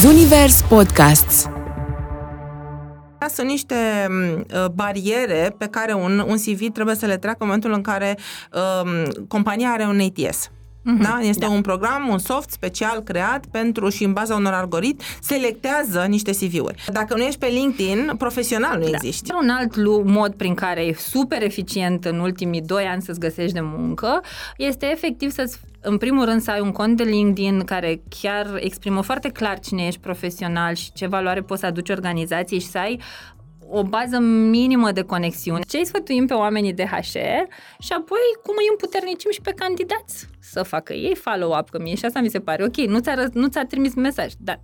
Zunivers Podcasts sunt niște uh, bariere pe care un, un CV trebuie să le treacă în momentul în care um, compania are un ATS. Mm-hmm. Da? Este da. un program, un soft special creat pentru și în baza unor algoritmi selectează niște CV-uri. Dacă nu ești pe LinkedIn, profesional nu da. existi. Un alt mod prin care e super eficient în ultimii doi ani să-ți găsești de muncă este efectiv să în primul rând să ai un cont de LinkedIn care chiar exprimă foarte clar cine ești profesional și ce valoare poți aduce organizației și să ai o bază minimă de conexiune. Ce îi sfătuim pe oamenii de HR și apoi cum îi împuternicim și pe candidați să facă ei follow-up, că mie și asta mi se pare ok, nu ți-a, nu ți-a trimis mesaj, dar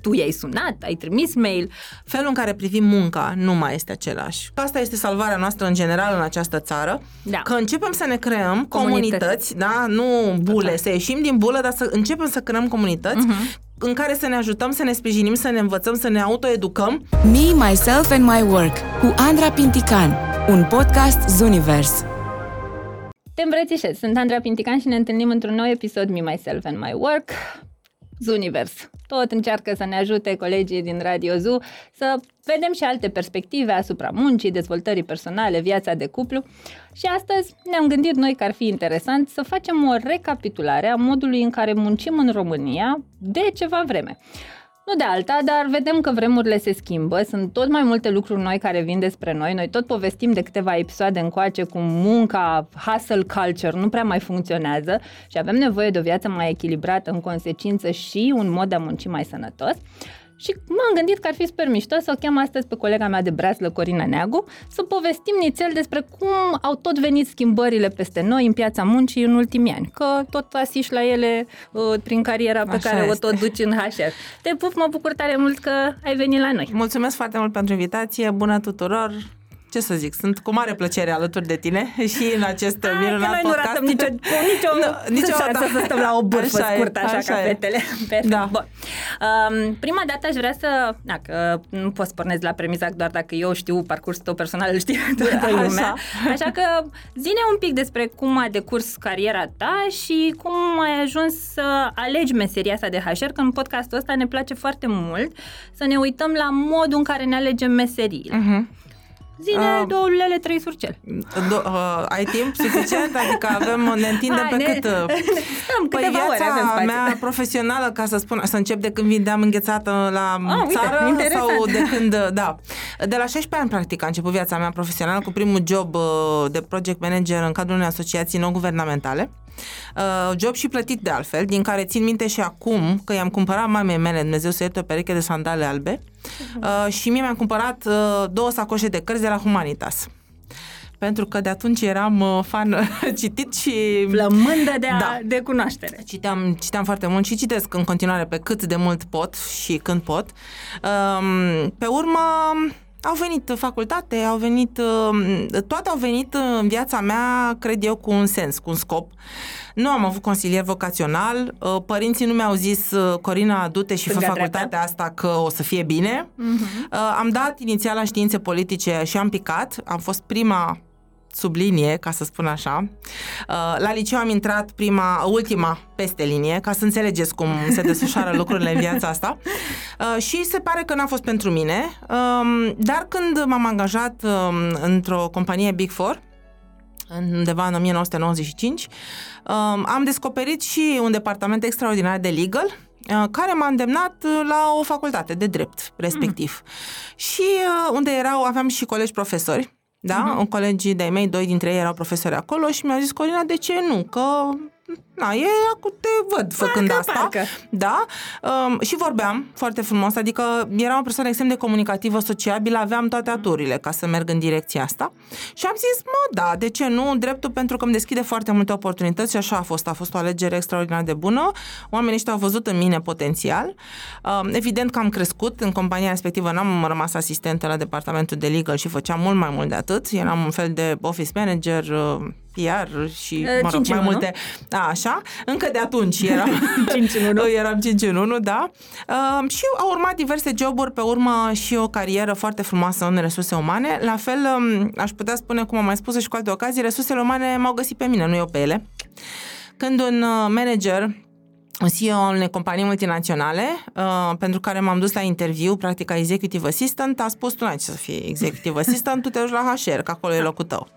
tu i-ai sunat, ai trimis mail. Felul în care privim munca nu mai este același. Asta este salvarea noastră în general în această țară, da. că începem să ne creăm comunități, comunități da, nu bule, Total. să ieșim din bulă, dar să începem să creăm comunități uh-huh în care să ne ajutăm, să ne sprijinim, să ne învățăm, să ne autoeducăm. Me, Myself and My Work cu Andra Pintican, un podcast Zunivers. Te îmbrățișez, sunt Andra Pintican și ne întâlnim într-un nou episod Me, Myself and My Work. Zunivers. Tot încearcă să ne ajute colegii din Radio Zoo să vedem și alte perspective asupra muncii, dezvoltării personale, viața de cuplu. Și astăzi ne-am gândit noi că ar fi interesant să facem o recapitulare a modului în care muncim în România de ceva vreme. Nu de alta, dar vedem că vremurile se schimbă, sunt tot mai multe lucruri noi care vin despre noi. Noi tot povestim de câteva episoade încoace cum munca, hustle culture nu prea mai funcționează și avem nevoie de o viață mai echilibrată în consecință și un mod de a munci mai sănătos. Și m-am gândit că ar fi super mișto să o chem astăzi pe colega mea de braslă, Corina Neagu, să povestim nițel despre cum au tot venit schimbările peste noi în piața muncii în ultimii ani. Că tot asiși la ele uh, prin cariera pe Așa care este. o tot duci în HR. Te pup, mă bucur tare mult că ai venit la noi. Mulțumesc foarte mult pentru invitație, bună tuturor! Ce să zic, sunt cu mare plăcere alături de tine și în acest Hai, minunat noi podcast. nu ratăm nicio, nicio, no, nicio șansă să stăm la o bârfă așa scurtă, așa, așa ca fetele. Perfect. Da. Bun. Um, prima dată aș vrea să, dacă nu poți pornezi la premiza doar dacă eu știu parcursul tău personal, îl știu toată lumea. Așa. așa că zine un pic despre cum a decurs cariera ta și cum ai ajuns să alegi meseria asta de HR, că în podcastul ăsta ne place foarte mult să ne uităm la modul în care ne alegem meseriile. Uh-huh. Zine uh, două lele, trei surcel. Do- uh, ai timp suficient? Adică avem, ne întindem Hai, pe ne... cât? Uh, Stăm păi viața ore, avem mea profesională, ca să spun, să încep de când vindeam înghețată la ah, țară uite, sau de când, uh, da. De la 16 ani, practic, a început viața mea profesională cu primul job uh, de project manager în cadrul unei asociații non-guvernamentale. Uh, job și plătit de altfel, din care țin minte și acum că i-am cumpărat mamei mele, Dumnezeu să ierte o pereche de sandale albe uh, și mie mi-am cumpărat uh, două sacoșe de cărți de la Humanitas pentru că de atunci eram uh, fan citit și... Flămândă de, a, da. de cunoaștere. Citeam, citeam foarte mult și citesc în continuare pe cât de mult pot și când pot. Um, pe urmă au venit facultate, au venit, uh, toate au venit în viața mea, cred eu, cu un sens, cu un scop. Nu am avut consilier vocațional, uh, părinții nu mi-au zis, uh, Corina, du-te și fă facultatea asta că o să fie bine. Uh-huh. Am dat inițial la științe politice și am picat, am fost prima sub linie, ca să spun așa. Uh, la liceu am intrat prima, ultima peste linie, ca să înțelegeți cum se desfășoară lucrurile în viața asta. Uh, și se pare că n-a fost pentru mine, um, dar când m-am angajat um, într-o companie Big Four, undeva în 1995, um, am descoperit și un departament extraordinar de legal, uh, care m-a îndemnat la o facultate de drept, respectiv. Mm. Și unde erau, aveam și colegi profesori, da? Uh-huh. Colegii de-ai mei, doi dintre ei erau profesori acolo și mi-au zis, Corina, de ce nu? Că Na, e, te văd făcând parcă, asta. Parcă. Da? Um, și vorbeam foarte frumos, adică eram o persoană extrem de comunicativă, sociabilă, aveam toate aturile ca să merg în direcția asta. Și am zis, mă, da, de ce nu? Dreptul pentru că îmi deschide foarte multe oportunități și așa a fost. A fost o alegere extraordinar de bună. Oamenii ăștia au văzut în mine potențial. Um, evident că am crescut în compania respectivă, n-am rămas asistentă la departamentul de legal și făceam mult mai mult de atât. Eram un fel de office manager, uh, PR și, uh, mă rog, mai multe. Da, așa. Încă de atunci eram 5 în 1. eram 5 în 1, da. Uh, și au urmat diverse joburi, pe urmă și o carieră foarte frumoasă în resurse umane. La fel, um, aș putea spune, cum am mai spus și cu alte ocazii, resursele umane m-au găsit pe mine, nu eu pe ele. Când un uh, manager un CEO al unei companii multinaționale, uh, pentru care m-am dus la interviu, practic ca executive assistant, a spus tu n-ai ce să fii executive assistant, tu te duci la HR, că acolo e locul tău.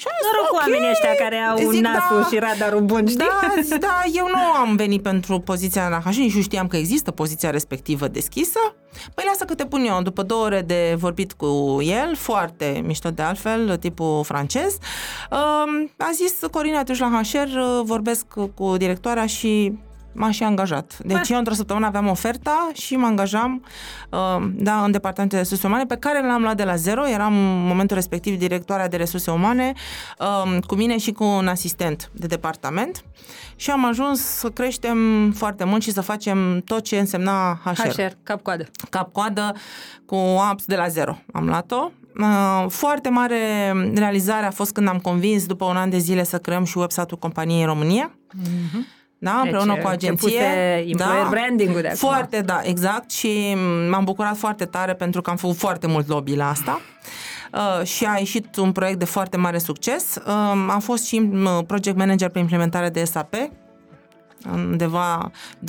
Și am zis, Noroc okay. cu oamenii ăștia care au zic, nasul da, și radarul bun, știi? Da, zic, da, eu nu am venit pentru poziția la HR, nici știam că există poziția respectivă deschisă. Păi lasă că te pun eu, după două ore de vorbit cu el, foarte mișto de altfel, tipul francez, um, a zis, Corina, te la HR, vorbesc cu directoarea și m-am și angajat. Deci eu într-o săptămână aveam oferta și mă angajam uh, da, în departamentul de resurse umane pe care l-am luat de la zero. Eram în momentul respectiv directoarea de resurse umane uh, cu mine și cu un asistent de departament și am ajuns să creștem foarte mult și să facem tot ce însemna HR. HR, cap-coadă. Cap-coadă cu apps de la zero. Am luat-o, Uh, foarte mare realizare a fost când am convins după un an de zile să creăm și website-ul companiei în România. Mm-hmm da, deci, împreună cu agenție. Da, branding-ul de acum. Foarte, da, exact și m-am bucurat foarte tare pentru că am făcut foarte mult lobby la asta. Uh, și a ieșit un proiect de foarte mare succes. Uh, am fost și uh, project manager pe implementare de SAP, undeva 2005-2006.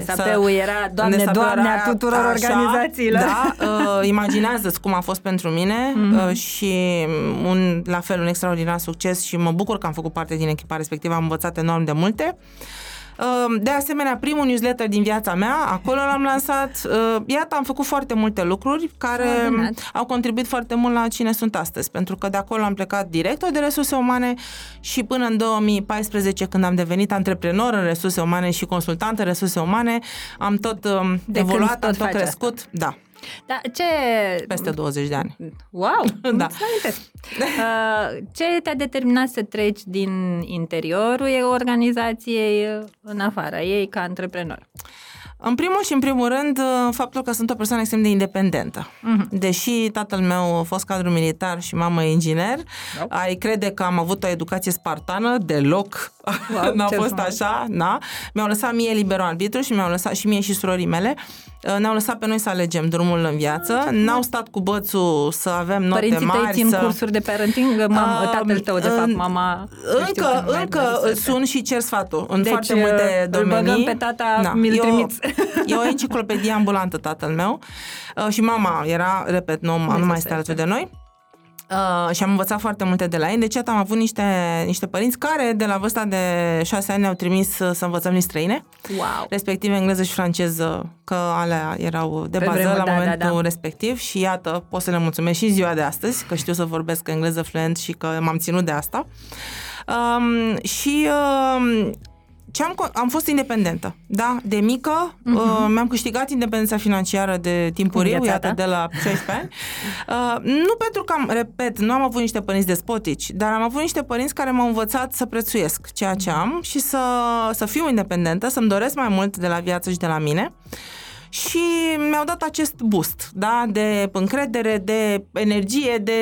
DSAP-ul era, doamne, DSAP doamne, a tuturor așa, organizațiilor. Da, uh, imaginează-ți cum a fost pentru mine mm-hmm. uh, și un, la fel un extraordinar succes și mă bucur că am făcut parte din echipa respectivă, am învățat enorm de multe. Uh, Ehm, de asemenea, primul newsletter din viața mea, acolo l-am lansat. Ehm, iată, am făcut foarte multe lucruri care au contribuit foarte mult la cine sunt astăzi, pentru că de acolo am plecat director de resurse umane și până în 2014, când am devenit antreprenor în resurse umane și consultant în resurse umane, am tot ehm, de evoluat, tot am tot crescut. Asta. Da. Da, ce... Peste 20 de ani. Wow! da. Uh, ce te-a determinat să treci din interiorul organizației în afara ei ca antreprenor? În primul și în primul rând, uh, faptul că sunt o persoană extrem de independentă. Uh-huh. Deși tatăl meu a fost cadru militar și mamă inginer, nope. ai crede că am avut o educație spartană, deloc. Wow, N-a fost frumos. așa, na. Mi-au lăsat mie liberul arbitru și mi-au lăsat și mie și surorii mele. Uh, ne-au lăsat pe noi să alegem drumul în viață. Ah, N-au stat cu bățul să avem note Părinții mari. Părinții țin să... cursuri de parenting? Mam, uh, tatăl tău, de fapt, mama... Încă, încă sunt și cer sfatul în deci, foarte multe domenii. Îl pe tata, da. mi-l trimiți. E o enciclopedie ambulantă tatăl meu uh, și mama era, repet, nu, nu mai este alături de noi. Uh, și am învățat foarte multe de la ei. Deci, am avut niște, niște părinți care, de la vârsta de șase ani, ne-au trimis să, să învățăm limbi străine, wow. respectiv engleză și franceză, că alea erau de bază vremuri, la da, momentul da, da. respectiv și iată, pot să le mulțumesc și ziua de astăzi, că știu să vorbesc engleză fluent și că m-am ținut de asta. Um, și uh, ce am, am fost independentă, da, de mică, uh-huh. uh, mi-am câștigat independența financiară de timpuriu, iată, de la 16 ani. Uh, nu pentru că am, repet, nu am avut niște părinți despotici, dar am avut niște părinți care m-au învățat să prețuiesc ceea ce am și să, să fiu independentă, să-mi doresc mai mult de la viață și de la mine. Uh, și mi-au dat acest boost, da, de încredere, de energie, de...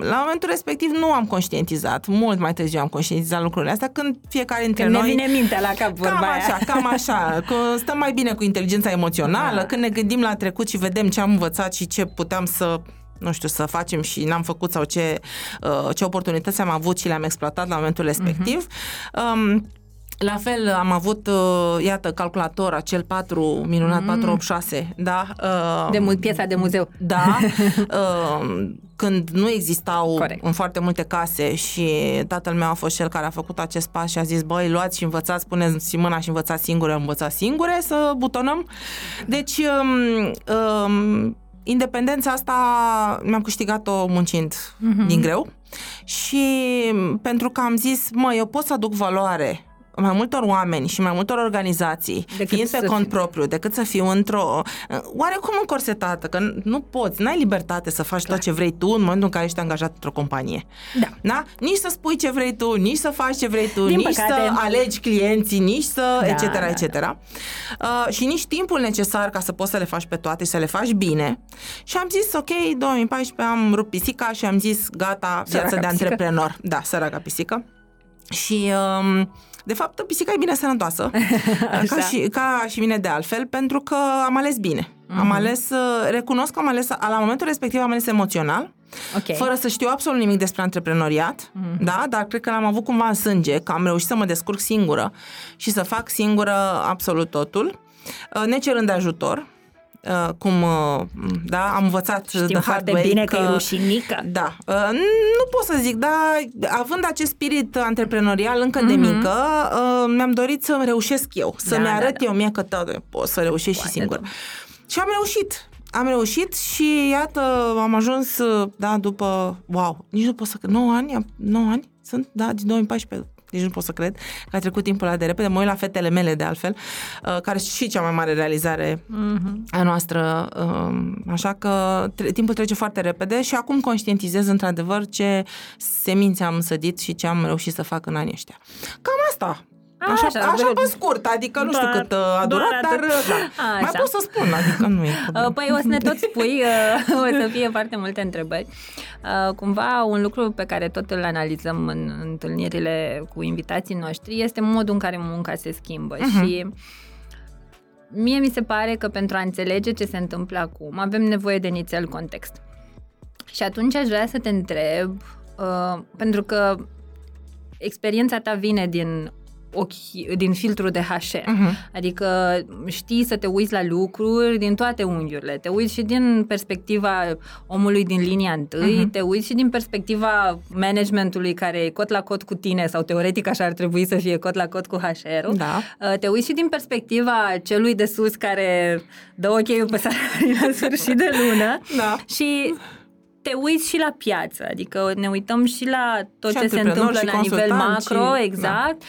La momentul respectiv nu am conștientizat, mult mai târziu am conștientizat lucrurile astea, când fiecare dintre când noi... Când ne vine mintea la cap vorba Cam aia. așa, cam așa, că stăm mai bine cu inteligența emoțională, da. când ne gândim la trecut și vedem ce am învățat și ce puteam să nu știu, să facem și n-am făcut sau ce, uh, ce oportunități am avut și le-am exploatat la momentul respectiv. Uh-huh. Um, la fel am avut, uh, iată, calculator, acel 4 minunat, mm. 486, da? Uh, de mult piesa de muzeu. Da, uh, când nu existau Corect. în foarte multe case și tatăl meu a fost cel care a făcut acest pas și a zis, băi, luați și învățați, puneți mâna și învățați singure, învățați singure să butonăm. Deci, um, um, independența asta mi-am câștigat-o muncind mm-hmm. din greu și pentru că am zis, mă, eu pot să aduc valoare mai multor oameni și mai multor organizații, decât fiind pe cont fi... propriu, decât să fiu într-o... oarecum încorsetată, că nu poți, n-ai libertate să faci Clar. tot ce vrei tu în momentul în care ești angajat într-o companie. Da. da? Nici să spui ce vrei tu, nici să faci ce vrei tu, Din nici păcate... să alegi clienții, nici să... Da, etc. Da, etc. Da. Uh, și nici timpul necesar ca să poți să le faci pe toate și să le faci bine. Și am zis, ok, 2014 am rupt pisica și am zis, gata, viața de pisică. antreprenor. Da, săraca pisică. Și... Um, de fapt, pisica e bine sănătoasă, ca și, ca și mine de altfel, pentru că am ales bine. Uh-huh. Am ales, uh, recunosc că am ales, la momentul respectiv am ales emoțional, Ok. fără să știu absolut nimic despre antreprenoriat, Mhm. da, dar cred că l-am avut cumva în sânge, că am reușit să mă descurc singură și să fac singură absolut totul, uh, necerând de ajutor, uh, cum, uh, da, am învățat Știm the hard foarte way bine că e rușinică. Da, uh, nu pot să zic, dar având acest spirit antreprenorial încă de mică, uh, mi-am dorit să reușesc eu, să-mi Mhm. Da, da, arăt da. eu mie că tot pot să reușesc și Poate, singur. da. Și am reușit. Am reușit și iată, am ajuns, uh, da, după, wow, nici nu pot să cred, 9 ani, am- 9 ani sunt, da, din 2014, nici nu pot să cred că a trecut timpul ăla de repede. Mă uit la fetele mele, de altfel, uh, care sunt și cea mai mare realizare Mhm. a noastră, um, așa că tre- timpul trece foarte repede și acum conștientizez într-adevăr ce semințe am sădit și ce am reușit să fac în anii ăștia. Cam asta. Așa, Așa, așa, așa de- pe scurt, adică nu știu doar- cât uh, a doar durat, dar atât. uh, da. mai Așa. pot să spun, adică nu e problemă. Uh, Păi o să ne tot spui, uh, o să fie foarte multe întrebări. Uh, Cumva un lucru pe care tot îl analizăm în întâlnirile cu invitații noștri este modul în care munca se schimbă Mhm. și mie mi se pare că pentru a înțelege ce se întâmplă acum avem nevoie de nițel context. Și atunci aș vrea să te întreb, uh, pentru că experiența ta vine din ochi, din filtrul de HR. Mhm. Adică știi să te uiți la lucruri din toate unghiurile. Te uiți și din perspectiva omului din linia întâi, Mhm. te uiți și din perspectiva managementului care e cot la cot cu tine sau teoretic așa ar trebui să fie cot la cot cu HR-ul. Da. Uh, Te uiți și din perspectiva celui de sus care dă ok pe salarii la sfârșit de lună Da. și te uiți și la piață, adică ne uităm și la tot Și ce se antreprenori întâmplă și la nivel consultanți și- macro, exact,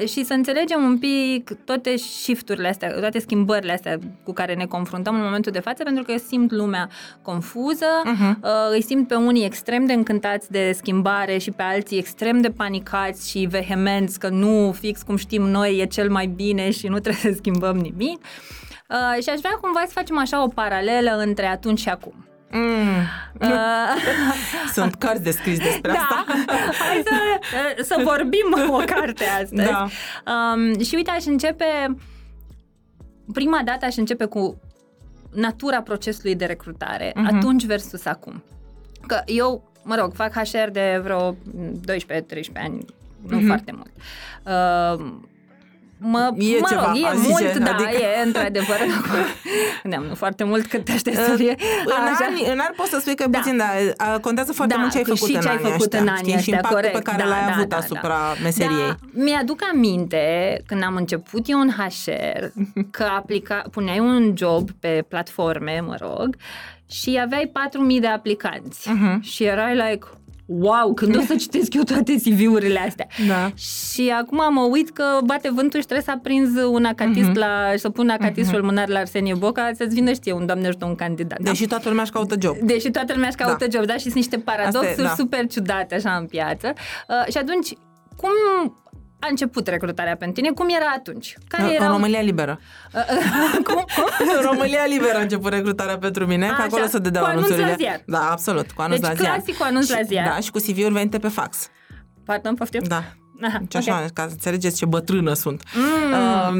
uh, și să înțelegem un pic toate shifturile astea, toate schimbările astea cu care ne confruntăm în momentul de față, pentru că simt lumea confuză, Mhm. uh, îi simt pe unii extrem de încântați de schimbare și pe alții extrem de panicați și vehemenți că nu, fix cum știm noi, e cel mai bine și nu trebuie să schimbăm nimic. Uh, și aș vrea cumva să facem așa o paralelă între atunci și acum. Mm. Uh, Sunt cărți de scris despre da, asta. hai să, să vorbim o carte astăzi. Da. Um, și uite, aș începe, prima dată aș începe cu natura procesului de recrutare, Mhm. atunci versus acum. Că eu, mă rog, fac HR de vreo 12-13 ani, nu Mhm. foarte mult. Uh, Mă, E mă ceva, rog, e aș zice, mult, da, adică- e într-adevăr. Gândeam, nu foarte mult cât te aștept să fie. În Așa. ani, în ani poți să spui că e Da. puțin, dar a, contează foarte Da, mult ce ai că făcut și în ce ai anii făcut ăștia, în anii știi? și ăștia, impactul corect. pe care Da, l-ai da, avut da, asupra da. meseriei. Da, mi-aduc aminte când am început eu în HR că aplica, puneai un job pe platforme, mă rog, și aveai 4.000 de aplicanți. Mhm. Și erai like, wow, când o să citesc eu toate CV-urile astea? Da. Și acum mă uit că bate vântul și trebuie să aprinzi un acatist Mhm. la, să pun acatist și mânar la Arsenie Boca să-ți vină știe un doamne ajută un candidat. da? Deși toată lumea își caută job. Deși toată lumea își caută Da. job, da? Și sunt niște paradoxuri Asta e, da. super ciudate așa în piață. Uh, și atunci, cum a început recrutarea pentru tine? Cum era atunci? Care În erau... România liberă. cum? În România liberă a început recrutarea pentru mine, că Așa, acolo se dădeau cu anunț la anunțurile. ziar. Da, absolut, cu anunț Deci la ziar. clasic cu anunț la Și- ziar. Da, și cu CV-uri venite pe fax. Pardon, poftim? Da. Aha, Deci așa, ok. ca să înțelegeți ce bătrână sunt. Mm. Um,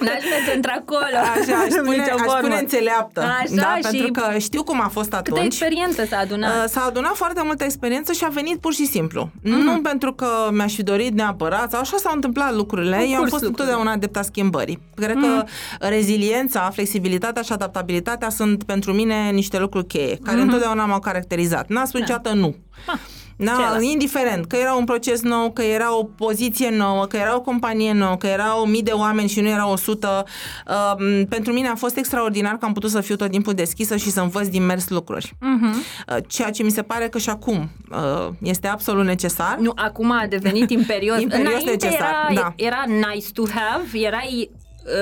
N-aș merge într-acolo. Așa, aș spune, Nicio aș formă. spune înțeleaptă. Așa, da, și pentru că știu cum a fost Câtă atunci. experiență s-a adunat. Uh, S-a adunat foarte multă experiență și a venit pur și simplu. Mhm. Nu pentru că mi-aș fi dorit neapărat, sau așa s-au întâmplat lucrurile. Au Eu am curs fost lucrurile. întotdeauna adepta schimbării. Cred Mhm. că reziliența, flexibilitatea și adaptabilitatea sunt pentru mine niște lucruri cheie, care întotdeauna m-au caracterizat. N-a spus Mhm. Da. niciodată nu. Ah, Da, celălalt. indiferent, că era un proces nou, că era o poziție nouă, că era o companie nouă, că erau mii de oameni și nu erau 100. Uh, pentru mine a fost extraordinar că am putut să fiu tot timpul deschisă și să învăț din mers lucruri. Mhm. Uh, Ceea ce mi se pare că și acum uh, este absolut necesar. Nu, acum a devenit imperios. Imperios Înainte necesar, era, da. era nice to have, erai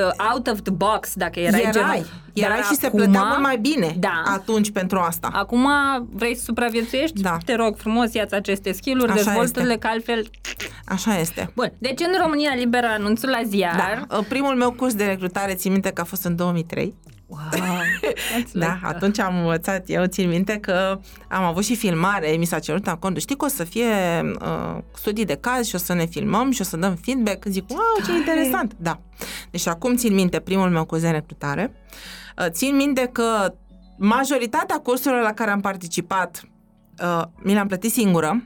uh, out of the box, dacă erai, erai, genul. erai Dar și se acum- plătea mult mai bine Da. atunci pentru asta. Acum vrei să supraviețuiești? Da. Te rog frumos, ia aceste skill-uri, Așa dezvoltă-le, este. că altfel... Așa este. Bun, deci în România Liberă anunțul la ziar. Da. Uh, Primul meu curs de recrutare, țin minte că a fost în 2003. Wow. Da, atunci am învățat eu, țin minte că am avut și filmare, mi s-a cerut acolo, știi că o să fie uh, studii de caz și o să ne filmăm și o să dăm feedback. Zic, wow, ce Tare! interesant! Da. Deci acum țin minte primul meu curs de recrutare. Uh, țin minte că majoritatea cursurilor la care am participat uh, mi le-am plătit singură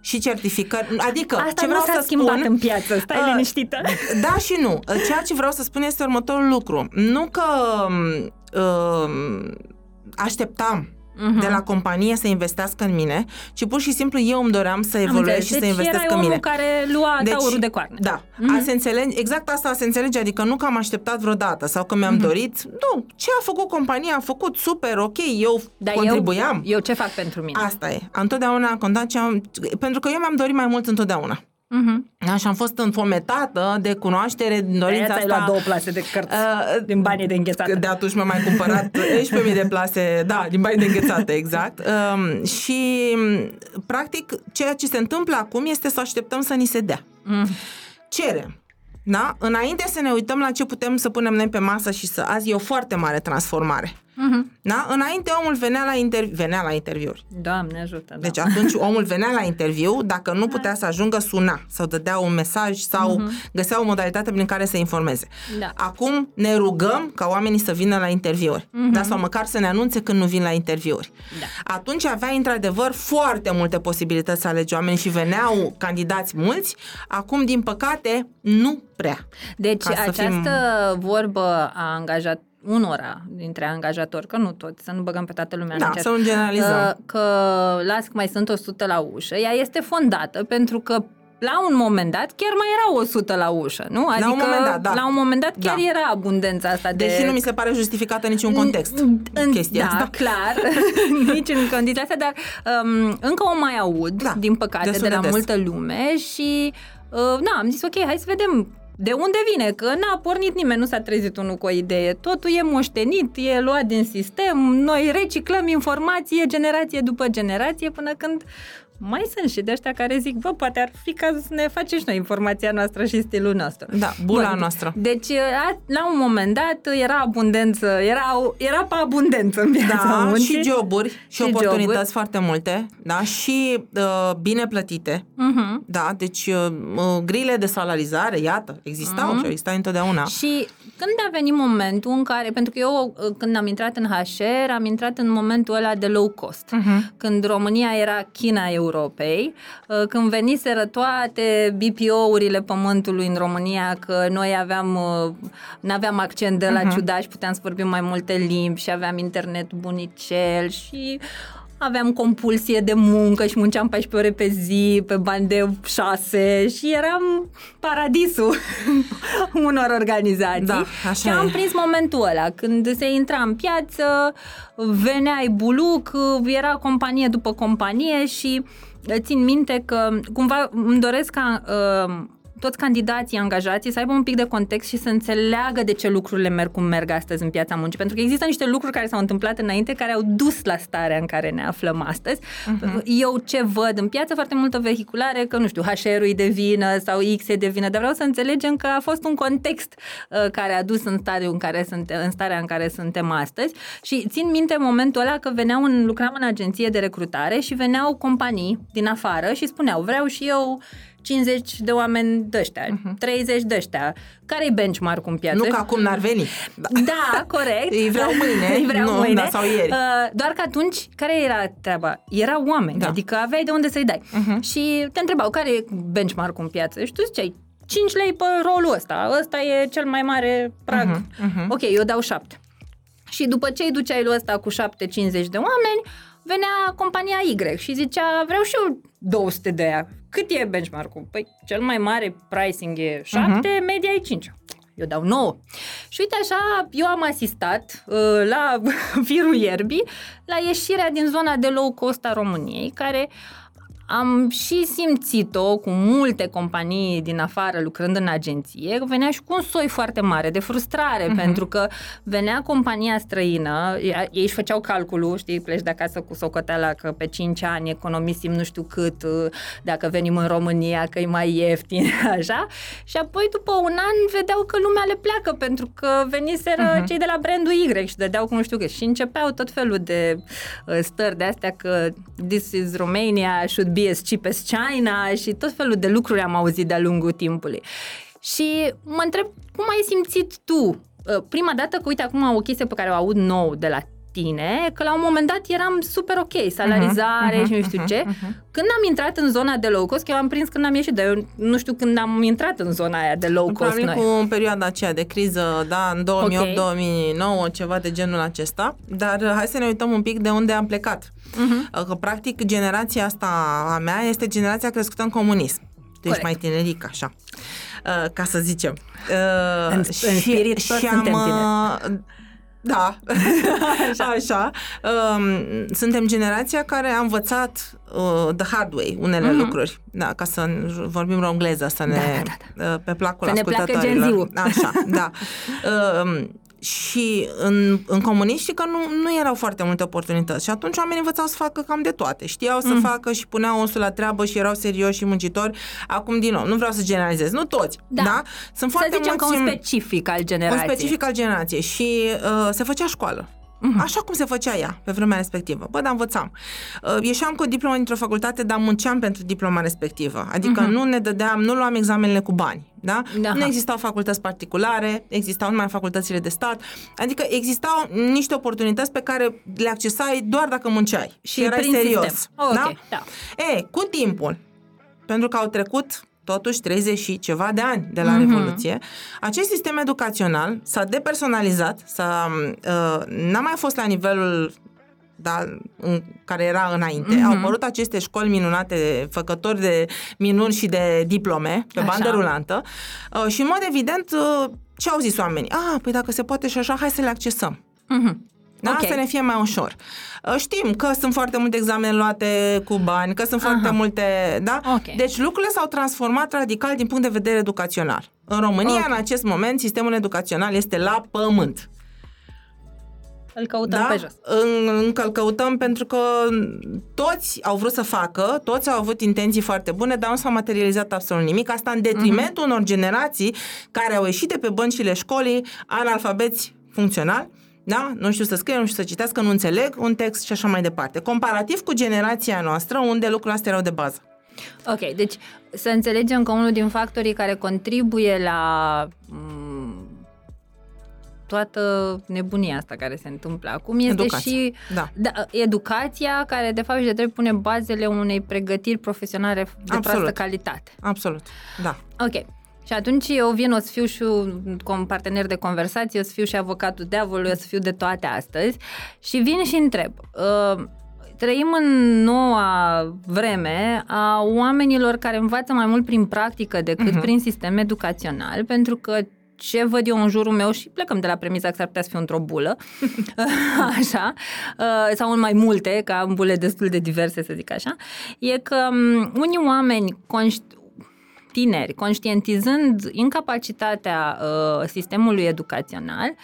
și certificări, adică Asta ce vreau nu s-a să schimbat spun, în piață, stai uh, liniștită. Da și nu. Ceea ce vreau să spun este următorul lucru. Nu că uh, așteptam Mhm. de la companie să investească în mine, ci pur și simplu eu îmi doream să Am evoluez înțeles. și să deci investesc erai în omul mine. care lua Deci, taurul de coarne. Da, Mhm. a se înțelege, exact asta a se înțelege, adică nu că am așteptat vreodată sau că Mhm. mi-am dorit, nu, ce a făcut compania a făcut super, ok, eu Dar contribuiam. Eu, eu ce fac pentru mine? Asta e. Întotdeauna am contat ce am... Pentru că eu mi-am dorit mai mult întotdeauna. Mhm. Da, și am fost înfometată de cunoaștere din dorința De-aia ți-ai asta. luat două plase de cărți Uh, din banii de înghețată. De atunci mi-am mai cumpărat 11.000 de plase, da, din bani de înghețată, exact. Um, și, practic, ceea ce se întâmplă acum este să așteptăm să ni se dea. Mm. Cerem. Da? Înainte să ne uităm la ce putem să punem noi pe masă și să... Azi e o foarte mare transformare. Mhm. Da? Înainte omul venea la, intervi- venea la interviuri. Doamne ajută, da. Deci atunci omul venea la interviu, dacă nu putea să ajungă, suna sau dădea un mesaj sau găsea o modalitate prin care să informeze. Da. Acum ne rugăm ca oamenii să vină la interviuri, da? sau măcar să ne anunțe când nu vin la interviuri. Da. Atunci avea într-adevăr foarte multe posibilități să alege oameni și veneau candidați mulți, acum din păcate nu prea. Deci Ca să această vorbă a angajat unora dintre angajatori, că nu toți, să nu băgăm pe toată lumea în Da, acest- să nu generalizăm. Că, că las că mai sunt 100 la ușă, ea este fondată pentru că la un moment dat chiar mai erau 100 la ușă, nu? Adică un moment dat, da. la un moment dat chiar Da. era abundența asta de... Deși nu mi se pare justificată în niciun context În, chestia da, asta. clar, nici în condiția asta, dar um, încă o mai aud, Da, din păcate, destul de la de des. multă lume și uh, na, am zis ok, hai să vedem de unde vine, că n-a pornit nimeni, nu s-a trezit unul cu o idee. Totul e moștenit, e luat din sistem, noi reciclăm informație generație după generație până când mai sunt și de ăștia care zic, bă, poate ar fi cazul să ne facem și noi informația noastră și stilul nostru. Da, bula Bun, noastră. Deci, a- la un moment dat, era abundență, era, era pe abundență în viața Da, muncii. și joburi și, Și oportunități joburi. foarte multe, da, și uh, bine plătite, Mhm. da, deci uh, uh, grile de salarizare, iată, existau Mhm. și au existat întotdeauna. Și când a venit momentul în care, pentru că eu uh, când am intrat în HR, am intrat în momentul ăla de low cost, Mhm. când România era China Europei, uh, când veniseră toate BPO-urile pământului în România, că noi aveam, nu aveam accent de la Mhm. ciudat și puteam să vorbim mai multe limbi și aveam internet bunicel și aveam compulsie de muncă și munceam 14 ore pe zi, pe bani de 6 și eram paradisul unor organizații. Da, așa și am e. prins momentul ăla, când se intra în piață, veneai buluc, era companie după companie și uh, țin minte că cumva îmi doresc ca uh, toți candidații angajații să aibă un pic de context și să înțeleagă de ce lucrurile merg cum merg astăzi în piața muncii. Pentru că există niște lucruri care s-au întâmplat înainte care au dus la starea în care ne aflăm astăzi. Uh-huh. Eu ce văd în piață, foarte multă vehiculare, că nu știu, HR-ul e de vină sau X e de vină, dar vreau să înțelegem că a fost un context uh, care a dus în stadiul în care sunt, în starea în care suntem astăzi și țin minte momentul ăla că veneau în, lucram în agenție de recrutare și veneau companii din afară și spuneau vreau și eu 50 de oameni de ăștia, uh-huh. 30 de ăștia. Care-i benchmark-ul în piață? Nu că acum n-ar veni. Da. Da, corect. Îi vreau mâine, Îi vreau nu, mâine. da, sau ieri. Uh, doar că atunci, care era treaba? Erau oameni, Da. adică aveai de unde să-i dai. Uh-huh. Și te întrebau, care e benchmark-ul în piață? Și tu ziceai, 5 lei pe rolul ăsta, ăsta e cel mai mare prag. Mhm, mhm. Ok, eu dau 7. Și după ce îi duceai lui ăsta cu 7-50 de oameni, venea compania Y și zicea, vreau și eu 200 de aia. Cât e benchmark-ul? Păi cel mai mare pricing e 7, uh-huh. media e 5. Eu dau 9. Și uite așa, eu am asistat uh, la firul ierbii, la ieșirea din zona de low cost a României, care am și simțit-o cu multe companii din afară lucrând în agenție, venea și cu un soi foarte mare de frustrare, uh-huh. pentru că venea compania străină, ea- ei își făceau calculul, știi, pleci de acasă cu socoteala că pe 5 ani economisim nu știu cât, uh, dacă venim în România, că e mai ieftin, așa, și apoi după un an vedeau că lumea le pleacă, pentru că veniseră uh-huh. cei de la brandul Y și dădeau cu nu știu cât și începeau tot felul de uh, stări de astea că this is Romania, should be as cheap as China și tot felul de lucruri am auzit de-a lungul timpului. Și mă întreb, cum ai simțit tu uh, prima dată că, uite, acum o chestie pe care o aud nou de la tine că la un moment dat eram super ok, salarizare uh-huh, și nu știu uh-huh, ce. Uh-huh. Când am intrat în zona de low cost, eu am prins când am ieșit, dar eu nu știu când am intrat în zona aia de low cost Probabil noi. cu perioada aceea de criză, da, în 2008-2009, ceva de genul acesta. Dar hai să ne uităm un pic de unde am plecat. Uh-huh. Că, practic, generația asta a mea este generația crescută în comunism. Tu ești mai tineric, așa, uh, ca să zicem. Uh, în, și, în spirit și am, uh, da, așa. așa. Um, suntem generația care a învățat uh, the hard way unele mm-hmm. lucruri. Da, ca să vorbim engleză, să ne... Da, da, da. Uh, pe placul să ne placă gen Așa, da. Uh, și în, în comuniștică nu, nu erau foarte multe oportunități și atunci oamenii învățau să facă cam de toate. Știau să mm. facă și puneau osul la treabă și erau serioși și muncitori. Acum, din nou, nu vreau să generalizez, nu toți, da? da? Sunt foarte să zicem mulți, că un specific al generației. Un specific al generației și uh, se făcea școală. Uh-huh. Așa cum se făcea ea pe vremea respectivă. Bă, dar învățam. Uh, ieșeam cu o diplomă dintr-o facultate, dar munceam pentru diploma respectivă. Adică uh-huh. nu ne dădeam, nu luam examenele cu bani. Da? Da. Nu existau facultăți particulare, existau numai facultățile de stat, adică existau niște oportunități pe care le accesai doar dacă munceai și erai serios. Sistem. Oh, da? Okay. da? E, cu timpul, pentru că au trecut totuși 30 și ceva de ani de la mm-hmm. Revoluție, acest sistem educațional s-a depersonalizat, s-a, uh, n-a mai fost la nivelul da, în care era înainte. Mm-hmm. Au apărut aceste școli minunate, făcători de minuni și de diplome pe așa. bandă rulantă uh, și, în mod evident, uh, ce au zis oamenii? Ah, păi dacă se poate și așa, hai să le accesăm. Mm-hmm. Da? Okay. Să ne fie mai ușor. Uh, știm că sunt foarte multe examene luate cu bani, că sunt Aha. foarte multe... Da? Okay. Deci lucrurile s-au transformat radical din punct de vedere educațional. În România, okay. în acest moment, sistemul educațional este la pământ. Îl căutăm da? pe jos. Încă îl căutăm pentru că toți au vrut să facă, toți au avut intenții foarte bune, dar nu s-a materializat absolut nimic. Asta în detrimentul uh-huh. unor generații care au ieșit de pe băncile școlii analfabeți funcțional da? Nu știu să scrie, nu știu să citească, nu înțeleg un text și așa mai departe. Comparativ cu generația noastră, unde lucrurile astea erau de bază. Ok, deci să înțelegem că unul din factorii care contribuie la m- toată nebunia asta care se întâmplă acum este educația. și da. Da, educația care de fapt și de drept pune bazele unei pregătiri profesionale de Absolut. proastă calitate. Absolut, da. Ok. Și atunci eu vin, o să fiu și un partener de conversație, o să fiu și avocatul diavolului, o să fiu de toate astăzi și vin și întreb. Uh, trăim în noua vreme a oamenilor care învață mai mult prin practică decât uh-huh. prin sistem educațional, pentru că ce văd eu în jurul meu și plecăm de la premisa că s-ar putea să fiu într-o bulă, așa, uh, sau în mai multe, ca în bule destul de diverse, să zic așa, e că um, unii oameni conști- tineri, conștientizând incapacitatea uh, sistemului educațional,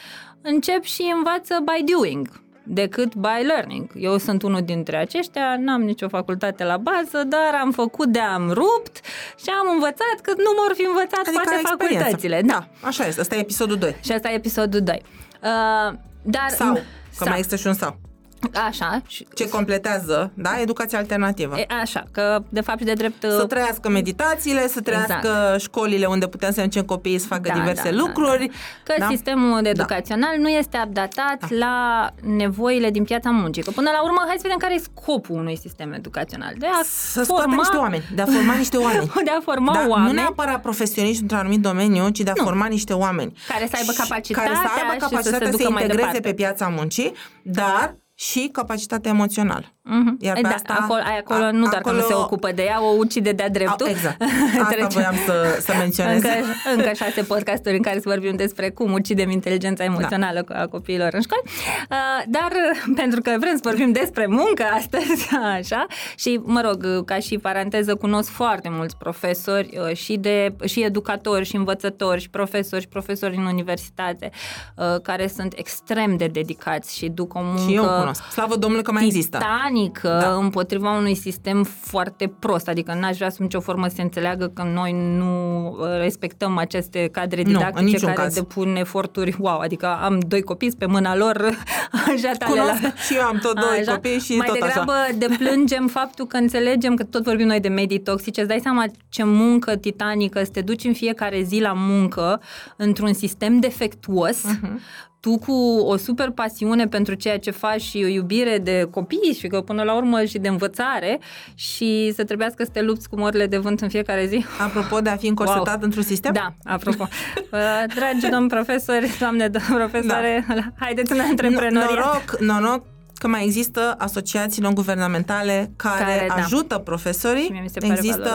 încep și învață by doing decât by learning. Eu sunt unul dintre aceștia, n-am nicio facultate la bază, dar am făcut de am rupt și am învățat că nu vor fi învățat adică toate facultățile. Da. da, așa este. Asta e episodul 2. Și asta e episodul 2. Uh, dar, sau, că sau. mai există și un sau. Așa. Ce completează, da? Educația alternativă. E, așa, că de fapt de drept... Să trăiască meditațiile, să trăiască exact. școlile unde putem să încem copiii să facă da, diverse da, lucruri. Da, da. Că da? sistemul da. educațional da. nu este updatat da. la nevoile din piața muncii. Că până la urmă, hai să vedem care e scopul unui sistem educațional. De a să forma... niște oameni, de a forma niște oameni. de a forma da, oameni. Nu neapărat profesioniști într-un anumit domeniu, ci de a nu. forma niște oameni. Care să aibă capacitatea, care să aibă capacitatea să, se să integreze pe piața muncii, dar și capacitatea emoțională. Mm-hmm. Iar pe da, asta, acolo, acolo a, nu doar acolo, că nu se ocupă de ea, o ucide de-a dreptul. A, exact. Asta voiam să, să menționez. Încă, încă șase podcasturi în care să vorbim despre cum ucidem inteligența emoțională da. a copiilor în școală. Uh, dar pentru că vrem să vorbim despre muncă astăzi, așa, și mă rog, ca și paranteză, cunosc foarte mulți profesori uh, și, de, și educatori și învățători și profesori și profesori în universitate uh, care sunt extrem de dedicați și duc o muncă și eu cunosc. Slavă Domnului că mai există. Titanică da. împotriva unui sistem foarte prost. Adică n-aș vrea să nicio formă să se înțeleagă că noi nu uh, respectăm aceste cadre didactice care caz. depun eforturi. Wow, adică am doi copii pe mâna lor. Așa Cunosc la... și eu am tot doi așa. copii și Mai tot degrabă așa. deplângem faptul că înțelegem că tot vorbim noi de medii toxice. Îți dai seama ce muncă titanică să te duci în fiecare zi la muncă într-un sistem defectuos uh-huh tu cu o super pasiune pentru ceea ce faci și o iubire de copii și că până la urmă și de învățare și să trebuiască să te lupți cu morile de vânt în fiecare zi. Apropo de a fi încorsetat wow. într-un sistem? Da, apropo. Uh, dragi domn profesori, doamne domn profesoare, da. haideți în antreprenoria. Noroc, noroc că mai există asociații non-guvernamentale care, care da. ajută profesorii. Există,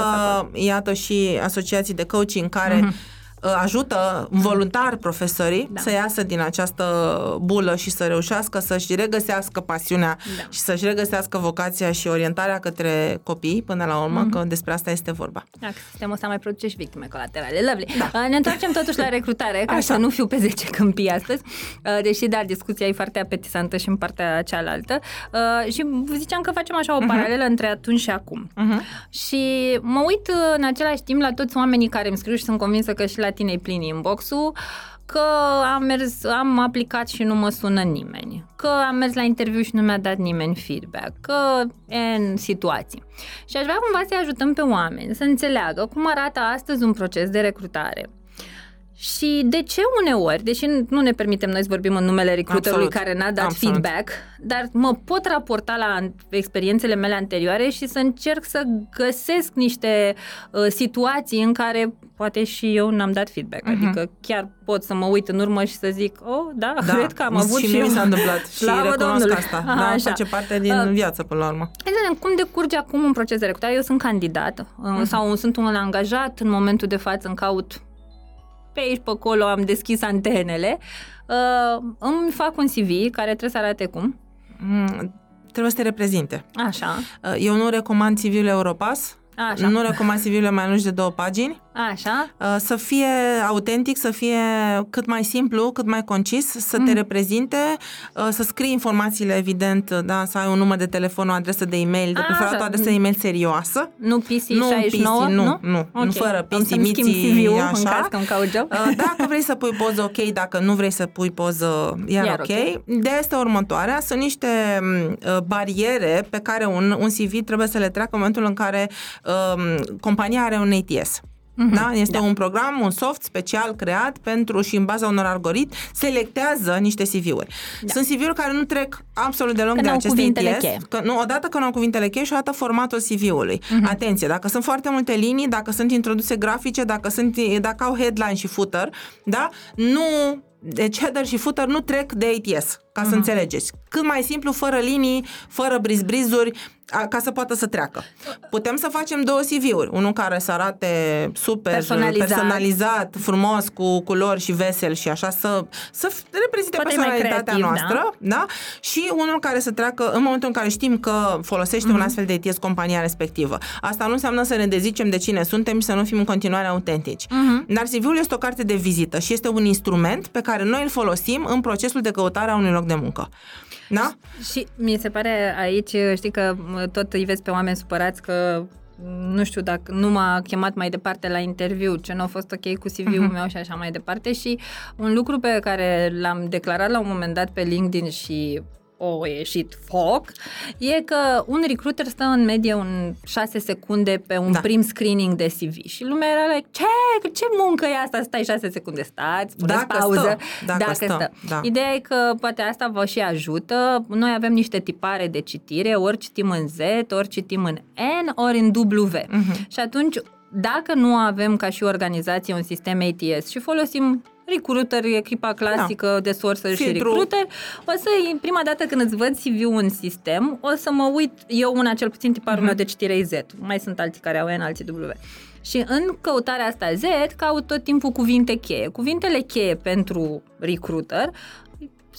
iată, și asociații de coaching care mm-hmm Uh, ajută voluntar profesorii da. să iasă din această bulă și să reușească să-și regăsească pasiunea da. și să-și regăsească vocația și orientarea către copii până la urmă, mm-hmm. că despre asta este vorba. Da, sistemul ăsta mai produce și victime colaterale. Lovely. Da. Uh, ne întoarcem totuși la recrutare, ca Așa. să nu fiu pe 10 câmpii astăzi, uh, deși, da, discuția e foarte apetisantă și în partea cealaltă. Și ziceam că facem așa o mhm. paralelă uh-huh. între atunci și acum. Uh-huh. Și mă uit în același timp la toți oamenii care îmi scriu și sunt convinsă că și la tine plin inbox-ul, că am mers, am aplicat și nu mă sună nimeni, că am mers la interviu și nu mi-a dat nimeni feedback, că în situații. Și aș vrea cumva să-i ajutăm pe oameni să înțeleagă cum arată astăzi un proces de recrutare. Și de ce uneori, deși nu ne permitem noi să vorbim în numele recruiterului care n-a dat Absolut. feedback, dar mă pot raporta la experiențele mele anterioare și să încerc să găsesc niște uh, situații în care poate și eu n-am dat feedback. Uh-huh. Adică chiar pot să mă uit în urmă și să zic, oh, da, da cred că am avut și, și mi s-a întâmplat și recunosc domnului. asta. Aha, da, așa. face parte din uh, viață până la urmă. Vedem cum decurge acum un proces de recrutare. Eu sunt candidat uh-huh. sau sunt un angajat în momentul de față în caut pe aici, pe acolo am deschis antenele, uh, îmi fac un CV care trebuie să arate cum? Mm, trebuie să te reprezinte. Așa. Uh, eu nu recomand CV-ul Europass, Așa. Nu recomand CV-urile mai lungi de două pagini. Așa. Uh, să fie autentic, să fie cât mai simplu, cât mai concis, să mm. te reprezinte, uh, să scrii informațiile, evident, da, să ai un număr de telefon, o adresă de e-mail, de preferat o adresă de e-mail serioasă. Nu PC nu 69? PC, nu, nu, nu, okay. nu fără PC, miții, așa. În caz că caut job. Uh, dacă vrei să pui poză, ok, dacă nu vrei să pui poză, iar, iar ok. okay. Ideea este următoarea, sunt niște bariere pe care un, un CV trebuie să le treacă în momentul în care um, compania are un ATS. Mm-hmm. Da? Este da. un program, un soft special creat pentru și în baza unor algoritmi selectează niște CV-uri. Da. Sunt CV-uri care nu trec absolut deloc că de aceste ITS. Că, nu, odată că nu au cuvintele cheie și odată formatul CV-ului. Mm-hmm. Atenție, dacă sunt foarte multe linii, dacă sunt introduse grafice, dacă, sunt, dacă au headline și footer, da? nu deci header și footer nu trec de ATS, ca uh-huh. să mhm. înțelegeți. Cât mai simplu, fără linii, fără brizbrizuri, ca să poată să treacă. Putem să facem două CV-uri. Unul care să arate super personalizat, personalizat frumos, cu culori și vesel și așa, să, să reprezinte Poate personalitatea creativ, noastră. Da? da? Și unul care să treacă în momentul în care știm că folosește uh-huh. un mhm. astfel de ITS compania respectivă. Asta nu înseamnă să ne dezicem de cine suntem și să nu fim în continuare autentici. Uh-huh. Dar CV-ul este o carte de vizită și este un instrument pe care noi îl folosim în procesul de căutare a unui loc de muncă. Da? Și mi se pare aici, știi că tot îi vezi pe oameni supărați că nu știu dacă nu m-a chemat mai departe la interviu, ce nu a fost ok cu CV-ul uh-huh. meu și așa mai departe și un lucru pe care l-am declarat la un moment dat pe LinkedIn și o ieșit foc, e că un recruiter stă în medie un 6 secunde pe un da. prim screening de CV și lumea era like, ce, ce muncă e asta? Stai 6 secunde, stați, puneți dacă pauză. Stă. Dacă, dacă stă. stă. Da. Ideea e că poate asta vă și ajută. Noi avem niște tipare de citire, ori citim în Z, ori citim în N, ori în W. Uh-huh. Și atunci dacă nu avem ca și organizație un sistem ATS și folosim recruiter, echipa clasică da. de sourcer și recruiter, o să, prima dată când îți văd CV-ul în sistem, o să mă uit, eu una cel puțin tiparul uh-huh. meu de citire e Z, mai sunt alții care au N, alții W. Și în căutarea asta Z, caut tot timpul cuvinte cheie. Cuvintele cheie pentru recruiter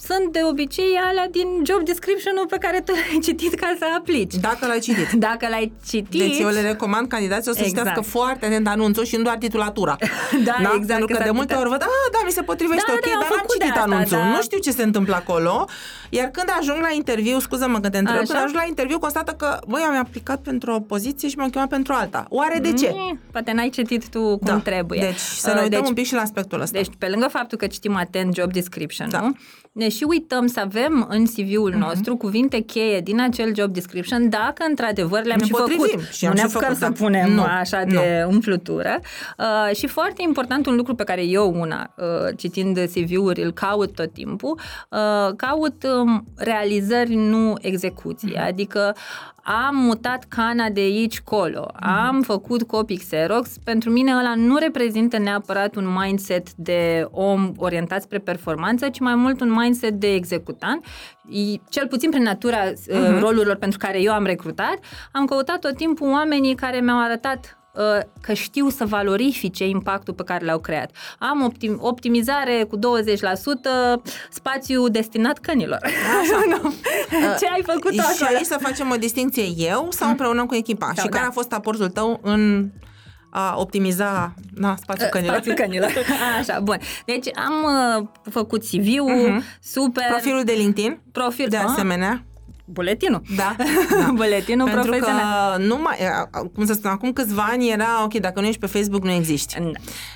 sunt de obicei alea din job description-ul pe care tu l-ai citit ca să aplici. Dacă l-ai citit. Dacă l-ai citit. Deci eu le recomand candidaților să exact. citească foarte atent anunțul și nu doar titulatura. da, da, exact. Pentru că de multe ori văd, ah, da, mi se potrivește da, ok, da, dar n-am citit asta, anunțul. Da. Nu știu ce se întâmplă acolo. Iar când ajung la interviu, scuză-mă că te întreb, Așa? când ajung la interviu, constată că, băi, am aplicat pentru o poziție și m-am chemat pentru alta. Oare de ce? Mm, poate n-ai citit tu cum da. trebuie. Deci să ne uh, uităm deci, un pic și la aspectul ăsta. Deci, pe lângă faptul că citim atent job description, da. nu? Ne și uităm să avem în CV-ul uh-huh. nostru cuvinte cheie din acel job description, dacă într-adevăr le-am Ne și făcut. potrivim și nu am ne și apucăm făcut, să da. punem Nu, așa de umflutură. Uh, și foarte important un lucru pe care eu una, uh, citind CV-uri, îl caut tot timpul, uh, caut um, realizări, nu execuții. Mhm. Adică am mutat cana de aici colo, am făcut copii Xerox, pentru mine ăla nu reprezintă neapărat un mindset de om orientat spre performanță, ci mai mult un mindset de executant. I- Cel puțin prin natura uh, rolurilor pentru care eu am recrutat, am căutat tot timpul oamenii care mi-au arătat uh, că știu să valorifice impactul pe care l-au creat. Am optim- optimizare cu 20% spațiu destinat cănilor. Nu. Ce ai făcut și acolo? aici să facem o distinție eu sau împreună cu echipa. Sau și care da. a fost aportul tău în a optimiza na, spațiul cănilor? Spațiul cănilor. Așa, bun. Deci am uh, făcut CV-ul, super. Profilul de LinkedIn, Profil. de Ah, asemenea. Buletinul. Da. Buletinul Pentru profesional. că nu mai, cum să spun, acum câțiva ani era, ok, dacă nu ești pe Facebook, nu existi. Da.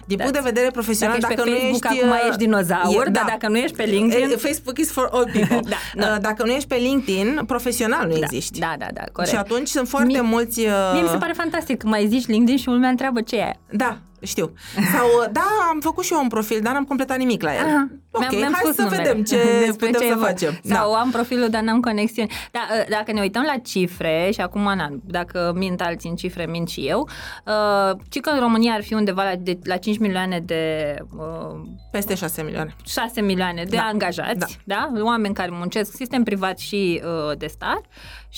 Din punct de vedere profesional, Dacă dacă, ești pe nu Facebook, ești... acum uh, ești dinozaur, e- dar dacă nu ești pe LinkedIn- E, Facebook is for all people. Da, da. Uh, Dacă nu ești pe LinkedIn, profesional nu existi. Da, da, da, corect. Și atunci sunt foarte Mie- mulți... uh, Mie mi se pare fantastic că mai zici LinkedIn și lumea întreabă ce e aia. Da, știu. Sau, uh, da, am făcut și eu un profil, dar n-am completat nimic la el. Aha. Ok, Mi-am- mi-am hai spus să numele. vedem ce Despre putem ce e să vorba. facem. Sau Da. am profilul, dar n-am conexiuni. Da, ă, dacă ne uităm la cifre, și acum, na, dacă mint alții în cifre, mint și eu, uh, ci că în România ar fi undeva la, de, la 5 milioane de uh, Peste 6 milioane. 6 milioane de Da, angajați, da. da? Oameni care muncesc, sistem privat și uh, de stat.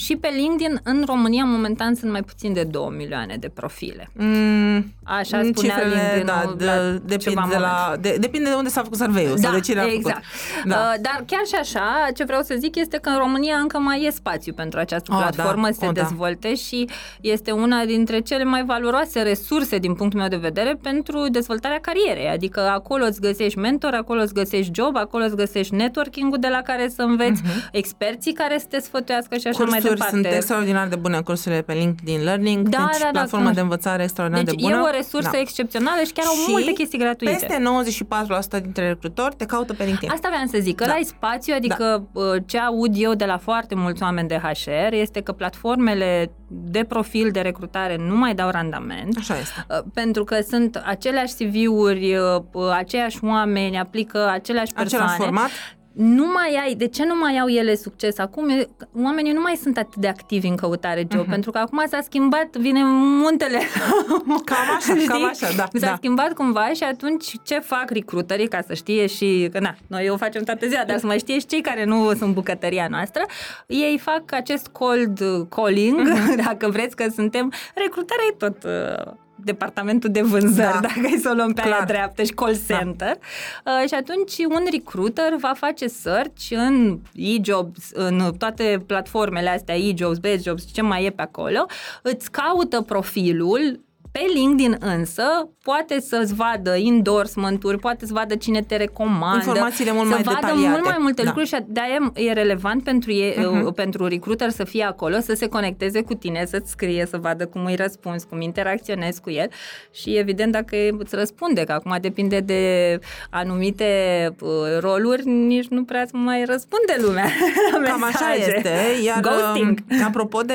Și pe LinkedIn, în România, momentan, sunt mai puțin de 2 milioane de profile. Mm, Așa spunea cifrele, LinkedIn da, de, la depinde, ceva de la, moment. de, depinde de unde s-a făcut survey-ul sau de cine a exact. făcut. Da. Uh, dar chiar și așa, ce vreau să zic este că în România încă mai e spațiu pentru această Oh, platformă da. să se Oh, da. dezvolte și este una dintre cele mai valoroase resurse din punctul meu de vedere pentru dezvoltarea carierei. Adică acolo îți găsești mentor, acolo îți găsești job, acolo îți găsești networking-ul de la care să înveți, experții care să te sfătuiască și așa mai Mhm. Cursuri departe. sunt extraordinar de bune, cursurile pe LinkedIn Learning, Da, deci da, da, platformă cunosc. de învățare extraordinar deci de bună. e o resursă Da. excepțională și chiar au Și multe chestii gratuite. Peste 94% dintre recrutori te caută pe LinkedIn. Asta vreau să zic, că Da. da. ai spațiu, adică da. ce aud eu de la foarte mulți oameni de HR este că platformele de profil de recrutare nu mai dau randament. Așa este. uh, Pentru că sunt aceleași CV-uri, uh, aceiași oameni, aplică aceleași persoane. Același format. Nu mai ai, de ce nu mai au ele succes? Acum e- oamenii nu mai sunt atât de activi în căutare job, uh-huh. pentru că acum s-a schimbat, vine muntele. Cam așa, cam așa, da, S-a da. schimbat cumva și atunci ce fac recruiterii ca să știe și că na, noi o facem toată ziua, dar să mai știe și cei care nu sunt bucătăria noastră, ei fac acest cold calling, Mhm. uh-huh. dacă vreți că suntem, recrutarea e tot uh, departamentul de vânzări, Da. dacă ai să o luăm pe Clar. aia dreaptă și call center. Da. Uh, și atunci un recruiter va face search în e-jobs, în toate platformele astea, e-jobs, best jobs, ce mai e pe acolo, îți caută profilul pe LinkedIn însă poate să-ți vadă endorsement-uri, poate să vadă cine te recomandă. Informațiile mult să mai vadă detaliate. mult mai multe Da. lucruri și de-aia e relevant pentru, e, Mhm. pentru recruiter să fie acolo, să se conecteze cu tine, să-ți scrie, să vadă cum îi răspunzi, cum interacționezi cu el și evident dacă îți răspunde, că acum depinde de anumite uh, roluri, nici nu prea îți mai răspunde lumea la Cam așa mesaje. este, iar Ghosting. uh, apropo de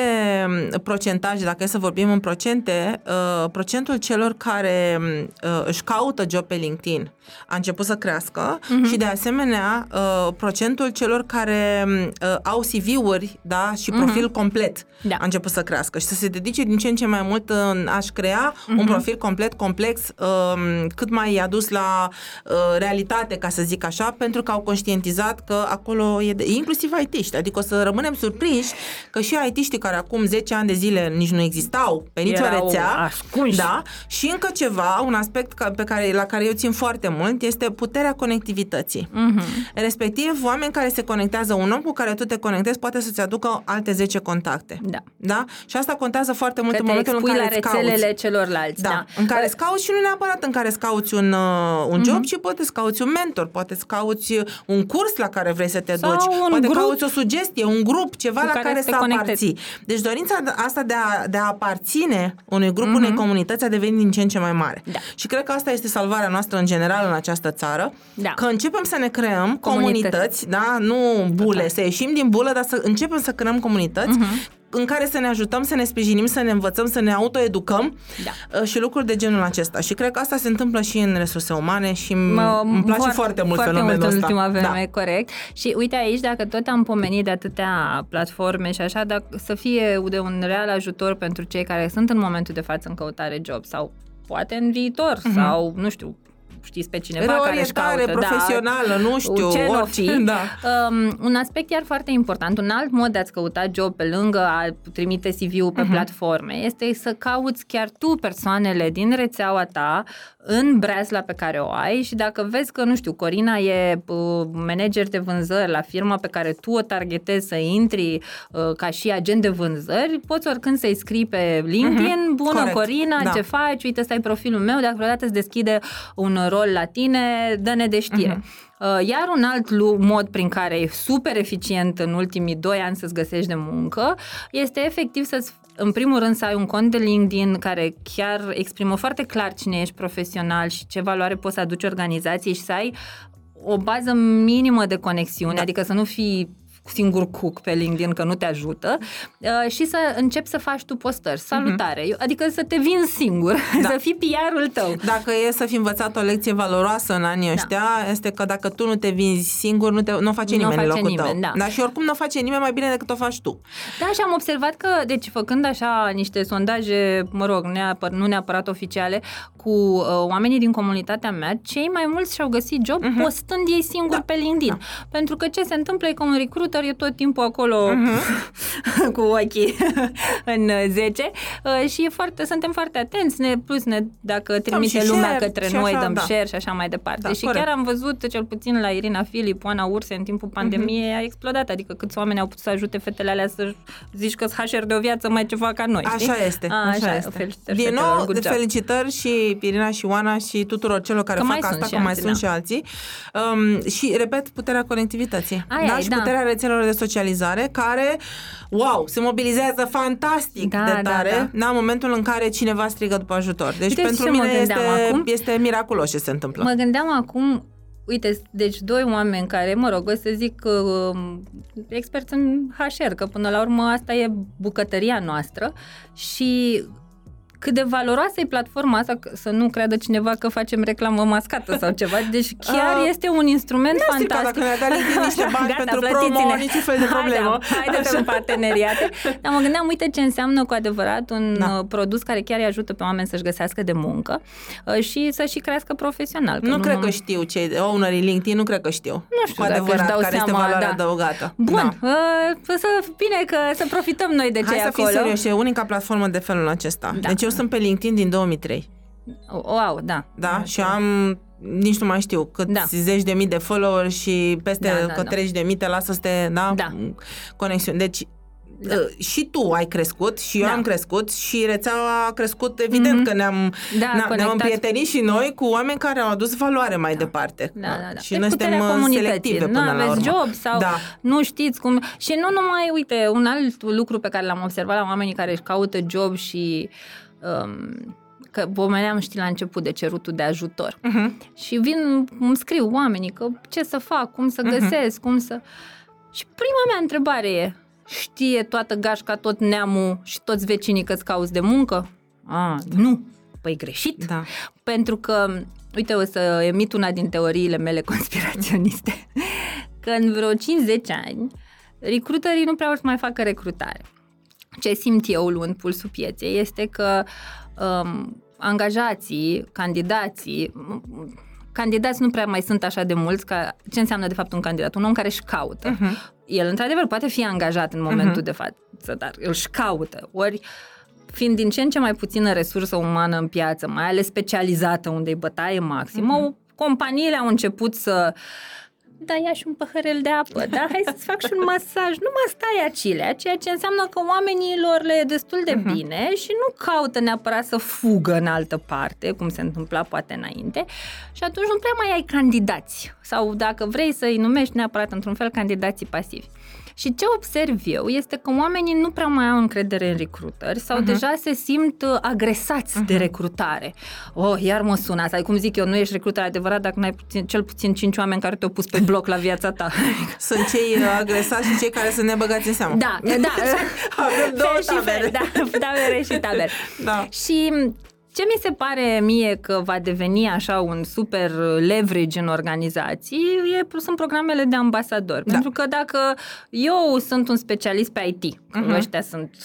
um, procentaje, dacă e să vorbim în procente, uh, procentul celor care uh, își caută job pe LinkedIn a început să crească Mhm. și de asemenea uh, procentul celor care uh, au CV-uri da, și profil complet Mhm. Da. a început să crească și să se dedice din ce în ce mai mult în a-și crea Mhm. un profil complet complex, um, cât mai adus la uh, realitate, ca să zic așa, pentru că au conștientizat că acolo e de, inclusiv IT-ști, adică o să rămânem surprinși că și IT-știi care acum 10 ani de zile nici nu existau pe nicio Erau rețea, ascunși. Da, și încă ceva, un aspect ca, pe care, la care eu țin foarte mult, este puterea conectivității. Mhm. Respectiv, oameni care se conectează, un om cu care tu te conectezi poate să-ți aducă alte 10 contacte. Da. Da? Și asta contează foarte mult Că în te momentul în expui care la îți cauți. rețelele celorlalți. Da, Da. în care Uh, îți cauți și nu neapărat în care îți cauți un, uh, un Mhm. job, ci poate îți cauți un mentor, poate îți cauți un curs la care vrei să te Sau duci, un poate grup cauți o sugestie, un grup, ceva cu la care care să te să conectezi. aparții. Deci dorința asta de a, de a aparține unui grup, unei comunități a devenit din ce în ce mai mare. Da. Și cred că asta este salvarea noastră în general în această țară, Da. că începem să ne creăm Comunități. comunități, da, nu bule, să ieșim din bulă, dar să începem să creăm comunități Mhm. În care să ne ajutăm, să ne sprijinim, să ne învățăm, să ne autoeducăm Da. uh, și lucruri de genul acesta. Și cred că asta se întâmplă și în resurse umane și Mă- îmi place foarte, foarte mult foarte fenomenul mult în ăsta. ultima Da. vreme, corect. Și uite aici, dacă tot am pomenit de atâtea platforme și așa, dacă să fie de un real ajutor pentru cei care sunt în momentul de față în căutare job sau poate în viitor sau, nu știu, știți pe cineva care își Reorientare caută. da, profesională, nu știu, ce n-o orice. fi. Da. Um, un aspect iar foarte important, un alt mod de a-ți căuta job pe lângă a trimite CV-ul pe uh-huh. platforme, este să cauți chiar tu persoanele din rețeaua ta în breazla pe care o ai și dacă vezi că, nu știu, Corina e uh, manager de vânzări la firma pe care tu o targetezi să intri uh, ca și agent de vânzări, poți oricând să-i scrii pe LinkedIn, uh-huh. bună Corect. Corina, Da. ce faci, uite, ăsta e profilul meu, dacă vreodată îți deschide un rol la tine, dă-ne de știre. Uh, Iar un alt lu- mod prin care e super eficient în ultimii doi ani să-ți găsești de muncă este efectiv să în primul rând să ai un cont de LinkedIn care chiar exprimă foarte clar cine ești profesional și ce valoare poți să aduci organizației și să ai o bază minimă de conexiune, da. adică să nu fii singur cook pe LinkedIn că nu te ajută uh, și să începi să faci tu postări. Salutare! Mm-hmm. Adică să te vinzi singur, da. să fii PR-ul tău. Dacă e să fi învățat o lecție valoroasă în anii ăștia, este că dacă tu nu te vinzi singur, nu, te, nu o face Nu o nimeni în face locul nimeni, tău. da. Dar și oricum nu o face nimeni mai bine decât o faci tu. Da, și am observat că, deci făcând așa niște sondaje, mă rog, neapăr, nu neapărat oficiale, cu uh, oamenii din comunitatea mea, cei mai mulți și-au găsit job uh-huh. postând ei singuri da. pe LinkedIn. Da. Pentru că ce se întâmplă e că un recruiter e tot timpul acolo uh-huh. cu ochii în 10 uh, și e foarte, suntem foarte atenți, ne, plus ne, dacă trimite și lumea share către și noi, așa, dăm da. share și așa mai departe. Da, și corect. chiar am văzut, cel puțin la Irina Filip, Oana Urse, în timpul pandemiei, uh-huh. a explodat. Adică câți oameni au putut să ajute fetele alea să zici că HR de o viață mai ceva ca noi. știi? Așa este. A, așa, așa este. Felicitări Din fetelor, nou, good de job. felicitări și Irina și Oana și tuturor celor care Că fac mai sunt asta, și că mai alții, sunt da. și alții. Um, și, repet, puterea conectivității. Aia da? e, și da. puterea rețelelor de socializare care, wow, se mobilizează fantastic Da, de da, tare da. da, în momentul în care cineva strigă după ajutor. Deci Uite pentru ce mă mine este, gândeam acum? este miraculos ce se întâmplă. Mă gândeam acum, uite, deci doi oameni care, mă rog, o să zic uh, experți în HR, că până la urmă asta e bucătăria noastră și cât de valoroasă e platforma asta, că- să nu creadă cineva că facem reclamă mascată sau ceva, deci chiar Ah, este un instrument nu strica fantastic. dacă ne-a dat LinkedIn niște bani Gata, pentru plătiți-ne. promo, niciun fel de problemă. Haide, haideți în parteneriate. Dar mă gândeam, uite ce înseamnă cu adevărat un Da. da. produs care chiar îi ajută pe oameni să-și găsească de muncă uh, și să și crească profesional. Nu cred mă- că știu cei ownerii LinkedIn, nu cred că știu. Nu știu cu dacă adevărat își dau care este seama, valoarea da. adăugată. Bun, Da. uh, să bine că să profităm noi de ce Hai e să acolo. fim serioși, e unica platformă de felul acesta. Da. Deci eu sunt pe LinkedIn din 2003, Wow, da. da? Și am nici nu mai știu câți Da. zeci de mii de follower și peste Da, da, că da. 30 de mii te lasă să te, da? Da. Conexiuni. Deci Da. uh, și tu ai crescut și eu Da. am crescut și rețeaua a crescut, evident Mhm. că ne-am, Da, ne-am conectat. împrietenit și noi cu oameni care au adus valoare mai departe. Da, da, da. Și E noi puterea suntem uh, comunității. selective Nu până la aveți urmă. job sau Da. nu știți cum... Și nu numai, uite, un alt lucru pe care l-am observat la oamenii care își caută job și... Um, că pomeneam, știi, la început de cerutul de ajutor. Uh-huh. Și vin, îmi scriu oamenii că ce să fac, cum să Mhm. găsesc, cum să... Și prima mea întrebare e, știe toată gașca, tot neamul și toți vecinii că-ți cauți de muncă? A, nu. Păi greșit. Da. Pentru că, uite, o să emit una din teoriile mele conspiraționiste, că în vreo 5-10 ani, recruiterii nu prea vor să mai facă recrutare. Ce simt eu luând pulsul pieței este că um, angajații, candidații, m- candidați nu prea mai sunt așa de mulți ca ce înseamnă de fapt un candidat, un om care își caută. Uh-huh. El într-adevăr poate fi angajat în momentul de față, dar îl și caută. Ori fiind din ce în ce mai puțină resursă umană în piață, mai ales specializată unde e bătaie maximă, Mhm. uh-huh. companiile au început să da, ia și un păhărel de apă, da, hai să-ți fac și un masaj. Nu mă stai acilea, ceea ce înseamnă că oamenilor le e destul de Mhm. bine și nu caută neapărat să fugă în altă parte, cum se întâmpla poate înainte, și atunci nu prea mai ai candidați. Sau dacă vrei să-i numești neapărat într-un fel candidații pasivi. Și ce observ eu este că oamenii nu prea mai au încredere în recrutări sau uh-huh. deja se simt uh, agresați uh-huh. de recrutare. Oh, iar mă sună asta. Cum zic eu, nu ești recruter adevărat dacă n-ai puțin, cel puțin cinci oameni care te-au pus pe bloc la viața ta. Sunt cei uh, agresați și cei care sunt nebăgați în seamă. Da, da. Avem două Fel și fel, da, tabere și tabere. Da. Și ce mi se pare mie că va deveni așa un super leverage în organizații e, sunt programele de ambasador. Da. Pentru că dacă eu sunt un specialist pe IT, uh-huh. ăștia sunt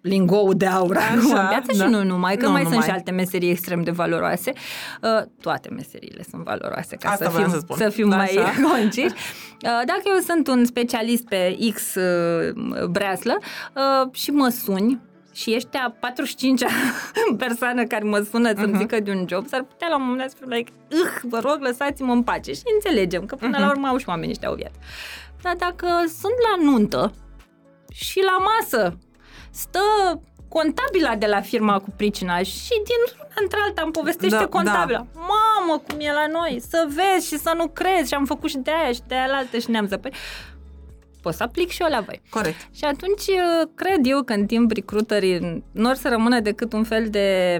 lingou de aur Așa, în piață da. și nu numai, că nu mai numai. sunt și alte meserii extrem de valoroase. Uh, toate meseriile sunt valoroase, ca Asta să fim, să, să fim da, mai conciși. Uh, dacă eu sunt un specialist pe X uh, breaslă uh, și mă suni, și ești a 45-a persoană care mă sună să-mi uh-huh. zică de un job, s-ar putea la un moment dat să fiu like, vă rog, lăsați-mă în pace. Și înțelegem că până uh-huh. la urmă au și oamenii ăștia o viață. Dar dacă sunt la nuntă și la masă stă contabila de la firma cu pricina și din una într-alta îmi povestește da, contabila. Da. Mamă, cum e la noi, să vezi și să nu crezi și am făcut și de aia și de aia altă și ne-am zăpărit pot să aplic și eu la voi. Corect. Și atunci uh, cred eu că în timp recruiterii nu or să rămână decât un fel de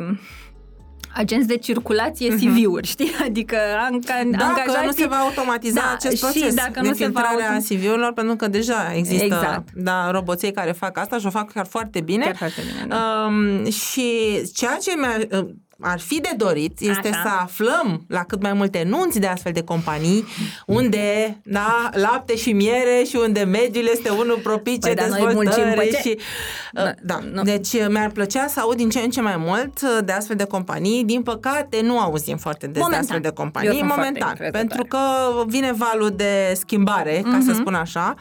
agenți de circulație mhm. CV-uri, știi? Adică anca, dacă angajații... nu se va automatiza da, acest proces și dacă de nu se va autom... CV-urilor, pentru că deja există exact. da, roboței care fac asta și o fac chiar foarte bine. Chiar foarte bine, da. um, Și ceea ce mi-a ar fi de dorit este Așa. să aflăm la cât mai multe nunți de astfel de companii unde da, lapte și miere și unde mediul este unul propice păi, dezvoltării și da, da. Nu. Deci mi-ar plăcea să aud din ce în ce mai mult de astfel de companii. Din păcate nu auzim foarte des momentan. de astfel de companii. Momentan, pentru că vine valul de schimbare, ca uh-huh. să mhm. spun așa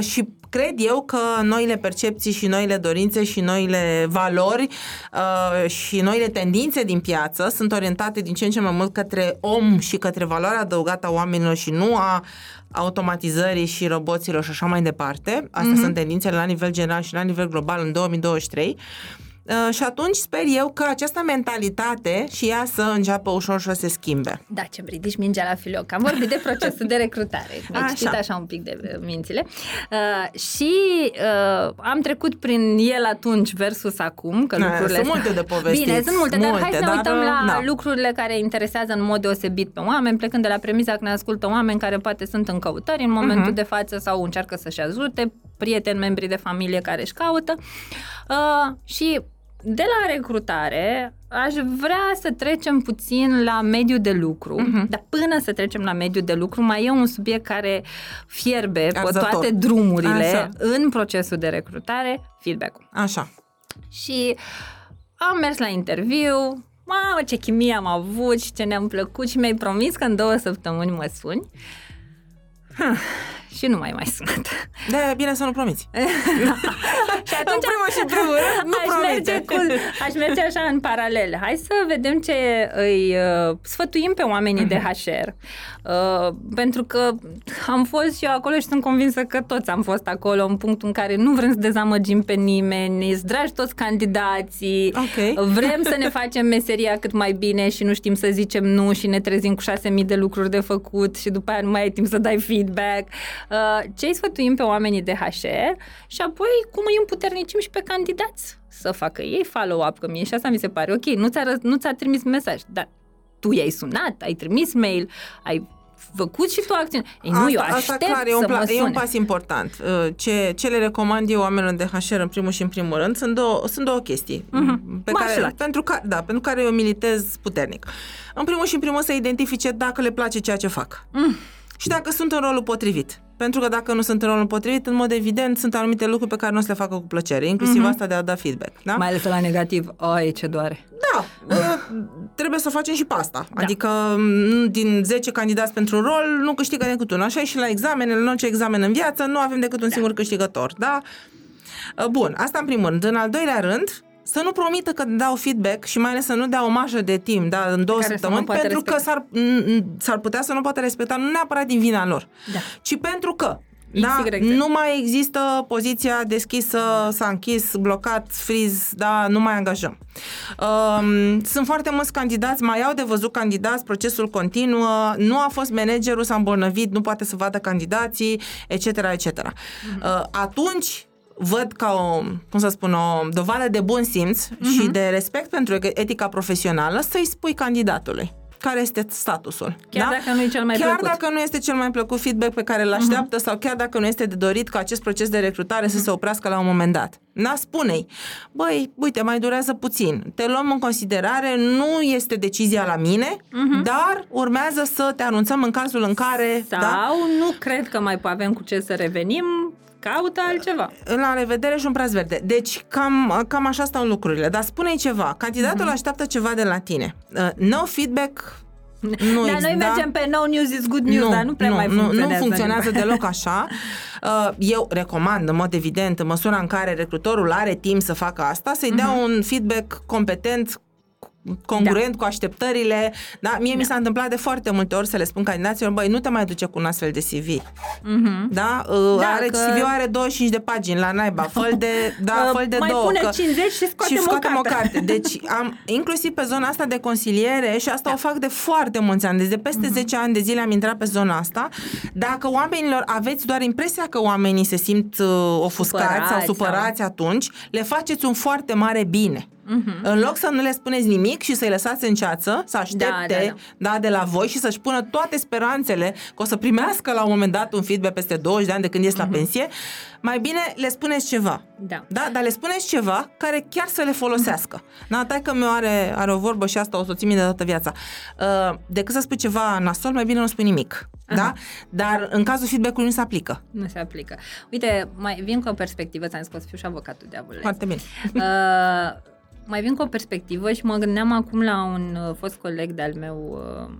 și cred eu că noile percepții și noile dorințe și noile valori uh, și noile tendințe din piață sunt orientate din ce în ce mai mult către om și către valoarea adăugată a oamenilor și nu a automatizării și roboților și așa mai departe. Astea mm-hmm. sunt tendințele la nivel general și la nivel global în 2023. Uh, și atunci sper eu că această mentalitate și ea să înceapă ușor să se schimbe. Da, ce ridici mingea la filoc. Am vorbit de procesul de recrutare. Mi-ai citit așa un pic de uh, mințile. Uh, și uh, am trecut prin el atunci versus acum, că lucrurile... Sunt multe de povestit. Bine, sunt multe, multe dar hai să ne uităm la da. lucrurile care interesează în mod deosebit pe oameni, plecând de la premiza că ne ascultă oameni care poate sunt în căutări în momentul uh-huh. de față sau încearcă să-și ajute prieteni, membri de familie care își caută. Uh, și de la recrutare aș vrea să trecem puțin la mediul de lucru, uh-huh. dar până să trecem la mediul de lucru mai e un subiect care fierbe Arzător. pe toate drumurile Așa. în procesul de recrutare, feedback-ul. Așa. Și am mers la interviu, mamă ce chimie am avut și ce ne-am plăcut și mi-ai promis că în două săptămâni mă suni. Și nu mai mai sunat. Da, e bine să nu promiți. și atunci, în primul și primul rând, nu aș merge, cu, aș merge așa în paralel. Hai să vedem ce îi uh, sfătuim pe oamenii de HR. Uh, pentru că am fost și eu acolo și sunt convinsă că toți am fost acolo în punctul în care nu vrem să dezamăgim pe nimeni, îți dragi toți candidații, okay. vrem să ne facem meseria cât mai bine și nu știm să zicem nu și ne trezim cu șase mii de lucruri de făcut și după aia nu mai ai timp să dai feedback. Uh, ce îi sfătuim pe oamenii de HR și apoi cum îi împuternicim și pe candidați să facă ei follow-up, că mie și asta mi se pare ok, nu ți-a, nu ți-a trimis mesaj, dar tu i-ai sunat, ai trimis mail, ai făcut și tu acțiune. Ei, nu, asta, eu aștept asta clar, e un, pla- e un pas important. Uh, ce, ce le recomand eu oamenilor de HR în primul și în primul rând sunt două, sunt două chestii uh-huh. pe care, pentru, care, da, pentru care eu militez puternic. În primul și în primul să identifice dacă le place ceea ce fac. Mm. Și dacă sunt în rolul potrivit. Pentru că dacă nu sunt în rolul potrivit, în mod evident, sunt anumite lucruri pe care nu o să le facă cu plăcere, inclusiv uh-huh. asta de a da feedback. Da? Mai ales la negativ. Ai, ce doare. Da, trebuie să facem și pe asta. Da. Adică din 10 candidați pentru un rol, nu câștigă decât unul. Așa e și la examene, în orice examen în viață, nu avem decât un da. singur câștigător. Da? Bun, asta în primul rând. În al doilea rând, să nu promită că dau feedback și mai ales să nu dea o marjă de timp, da, în două săptămâni, pentru respecta. că s-ar, s-ar putea să nu poată respecta, nu neapărat din vina lor, da. ci pentru că Da? XYZ. Nu mai există poziția deschisă, s-a închis, blocat, freeze, da, nu mai angajăm. Um, sunt foarte mulți candidați, mai au de văzut candidați, procesul continuă, nu a fost managerul, s-a îmbolnăvit, nu poate să vadă candidații, etc., etc. Uh, atunci văd ca o, cum să spun, o dovadă de bun simț și de respect pentru etica profesională să-i spui candidatului care este statusul. Chiar da? dacă nu e cel mai chiar plăcut. dacă nu este cel mai plăcut feedback pe care îl așteaptă uh-huh. sau chiar dacă nu este de dorit ca acest proces de recrutare uh-huh. să se oprească la un moment dat. Na, spune-i, băi, uite, mai durează puțin, te luăm în considerare, nu este decizia la mine, uh-huh. dar urmează să te anunțăm în cazul în care... Sau da? nu cred că mai avem cu ce să revenim, caută altceva. La revedere și un praz verde. Deci, cam, cam așa stau lucrurile. Dar spune-i ceva. Candidatul uh-huh. așteaptă ceva de la tine. Uh, no feedback nu dar ex- noi da? mergem pe no news is good news, nu, dar nu prea nu, mai nu, funcționează. Nu funcționează deloc așa. Uh, Eu recomand, în mod evident, în măsura în care recrutorul are timp să facă asta, să-i dea Mhm. un feedback competent congruent da. cu așteptările. Da? Mie da. mi s-a întâmplat de foarte multe ori să le spun candidaților, băi, nu te mai duce cu un astfel de CV. Mhm. Da? Uh, Da, are, că- CV-ul are 25 de pagini la naiba, fă de, da, Uh, fă de mai două. pune că, 50 și scoatem și o scoatem o carte. carte. Deci am, inclusiv pe zona asta de consiliere și asta da. o fac de foarte mulți ani, deci de peste uh-huh. 10 ani de zile am intrat pe zona asta. Dacă oamenilor aveți doar impresia că oamenii se simt uh, ofuscați Supărați sau sau- supărați atunci, le faceți un foarte mare bine. Uh-huh. În loc să nu le spuneți nimic și să-i lăsați în ceață, să aștepte Da, da, da, de la voi și să-și pună toate speranțele că o să primească la un moment dat un feedback peste 20 de ani de când ies la pensie, mai bine le spuneți ceva. Da. Da, dar le spuneți ceva care chiar să le folosească. Da, tai că meu are, are o vorbă și asta o să o țin minte de toată viața. Uh, decât să spui ceva nasol, mai bine nu spui nimic. Da? Dar în cazul feedback-ului nu se aplică. Nu se aplică. Uite, mai vin cu o perspectivă, ți-am zis că o să fiu și avocatul diavolului. Foarte bine. Uh, mai vin cu o perspectivă și mă gândeam acum la un uh, fost coleg de-al meu uh,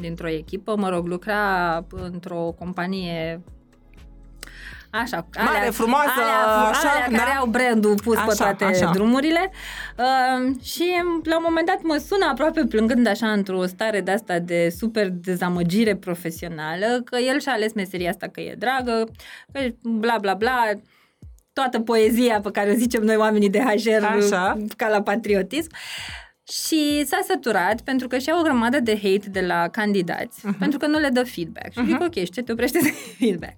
dintr-o echipă, mă rog, lucra într-o companie Așa, Mare, frumoasă, alea, așa, alea da? care au brandul pus Așa, pe toate așa. drumurile uh, și la un moment dat mă sună aproape plângând așa într-o stare de asta de super dezamăgire profesională că el și-a ales meseria asta că e dragă, că bla bla bla, toată poezia pe care o zicem noi oamenii de HR Așa. ca la patriotism. Și s-a săturat pentru că și-a o grămadă de hate de la candidați uh-huh. pentru că nu le dă feedback. Și uh-huh. zic, ok, și ce te oprește de feedback?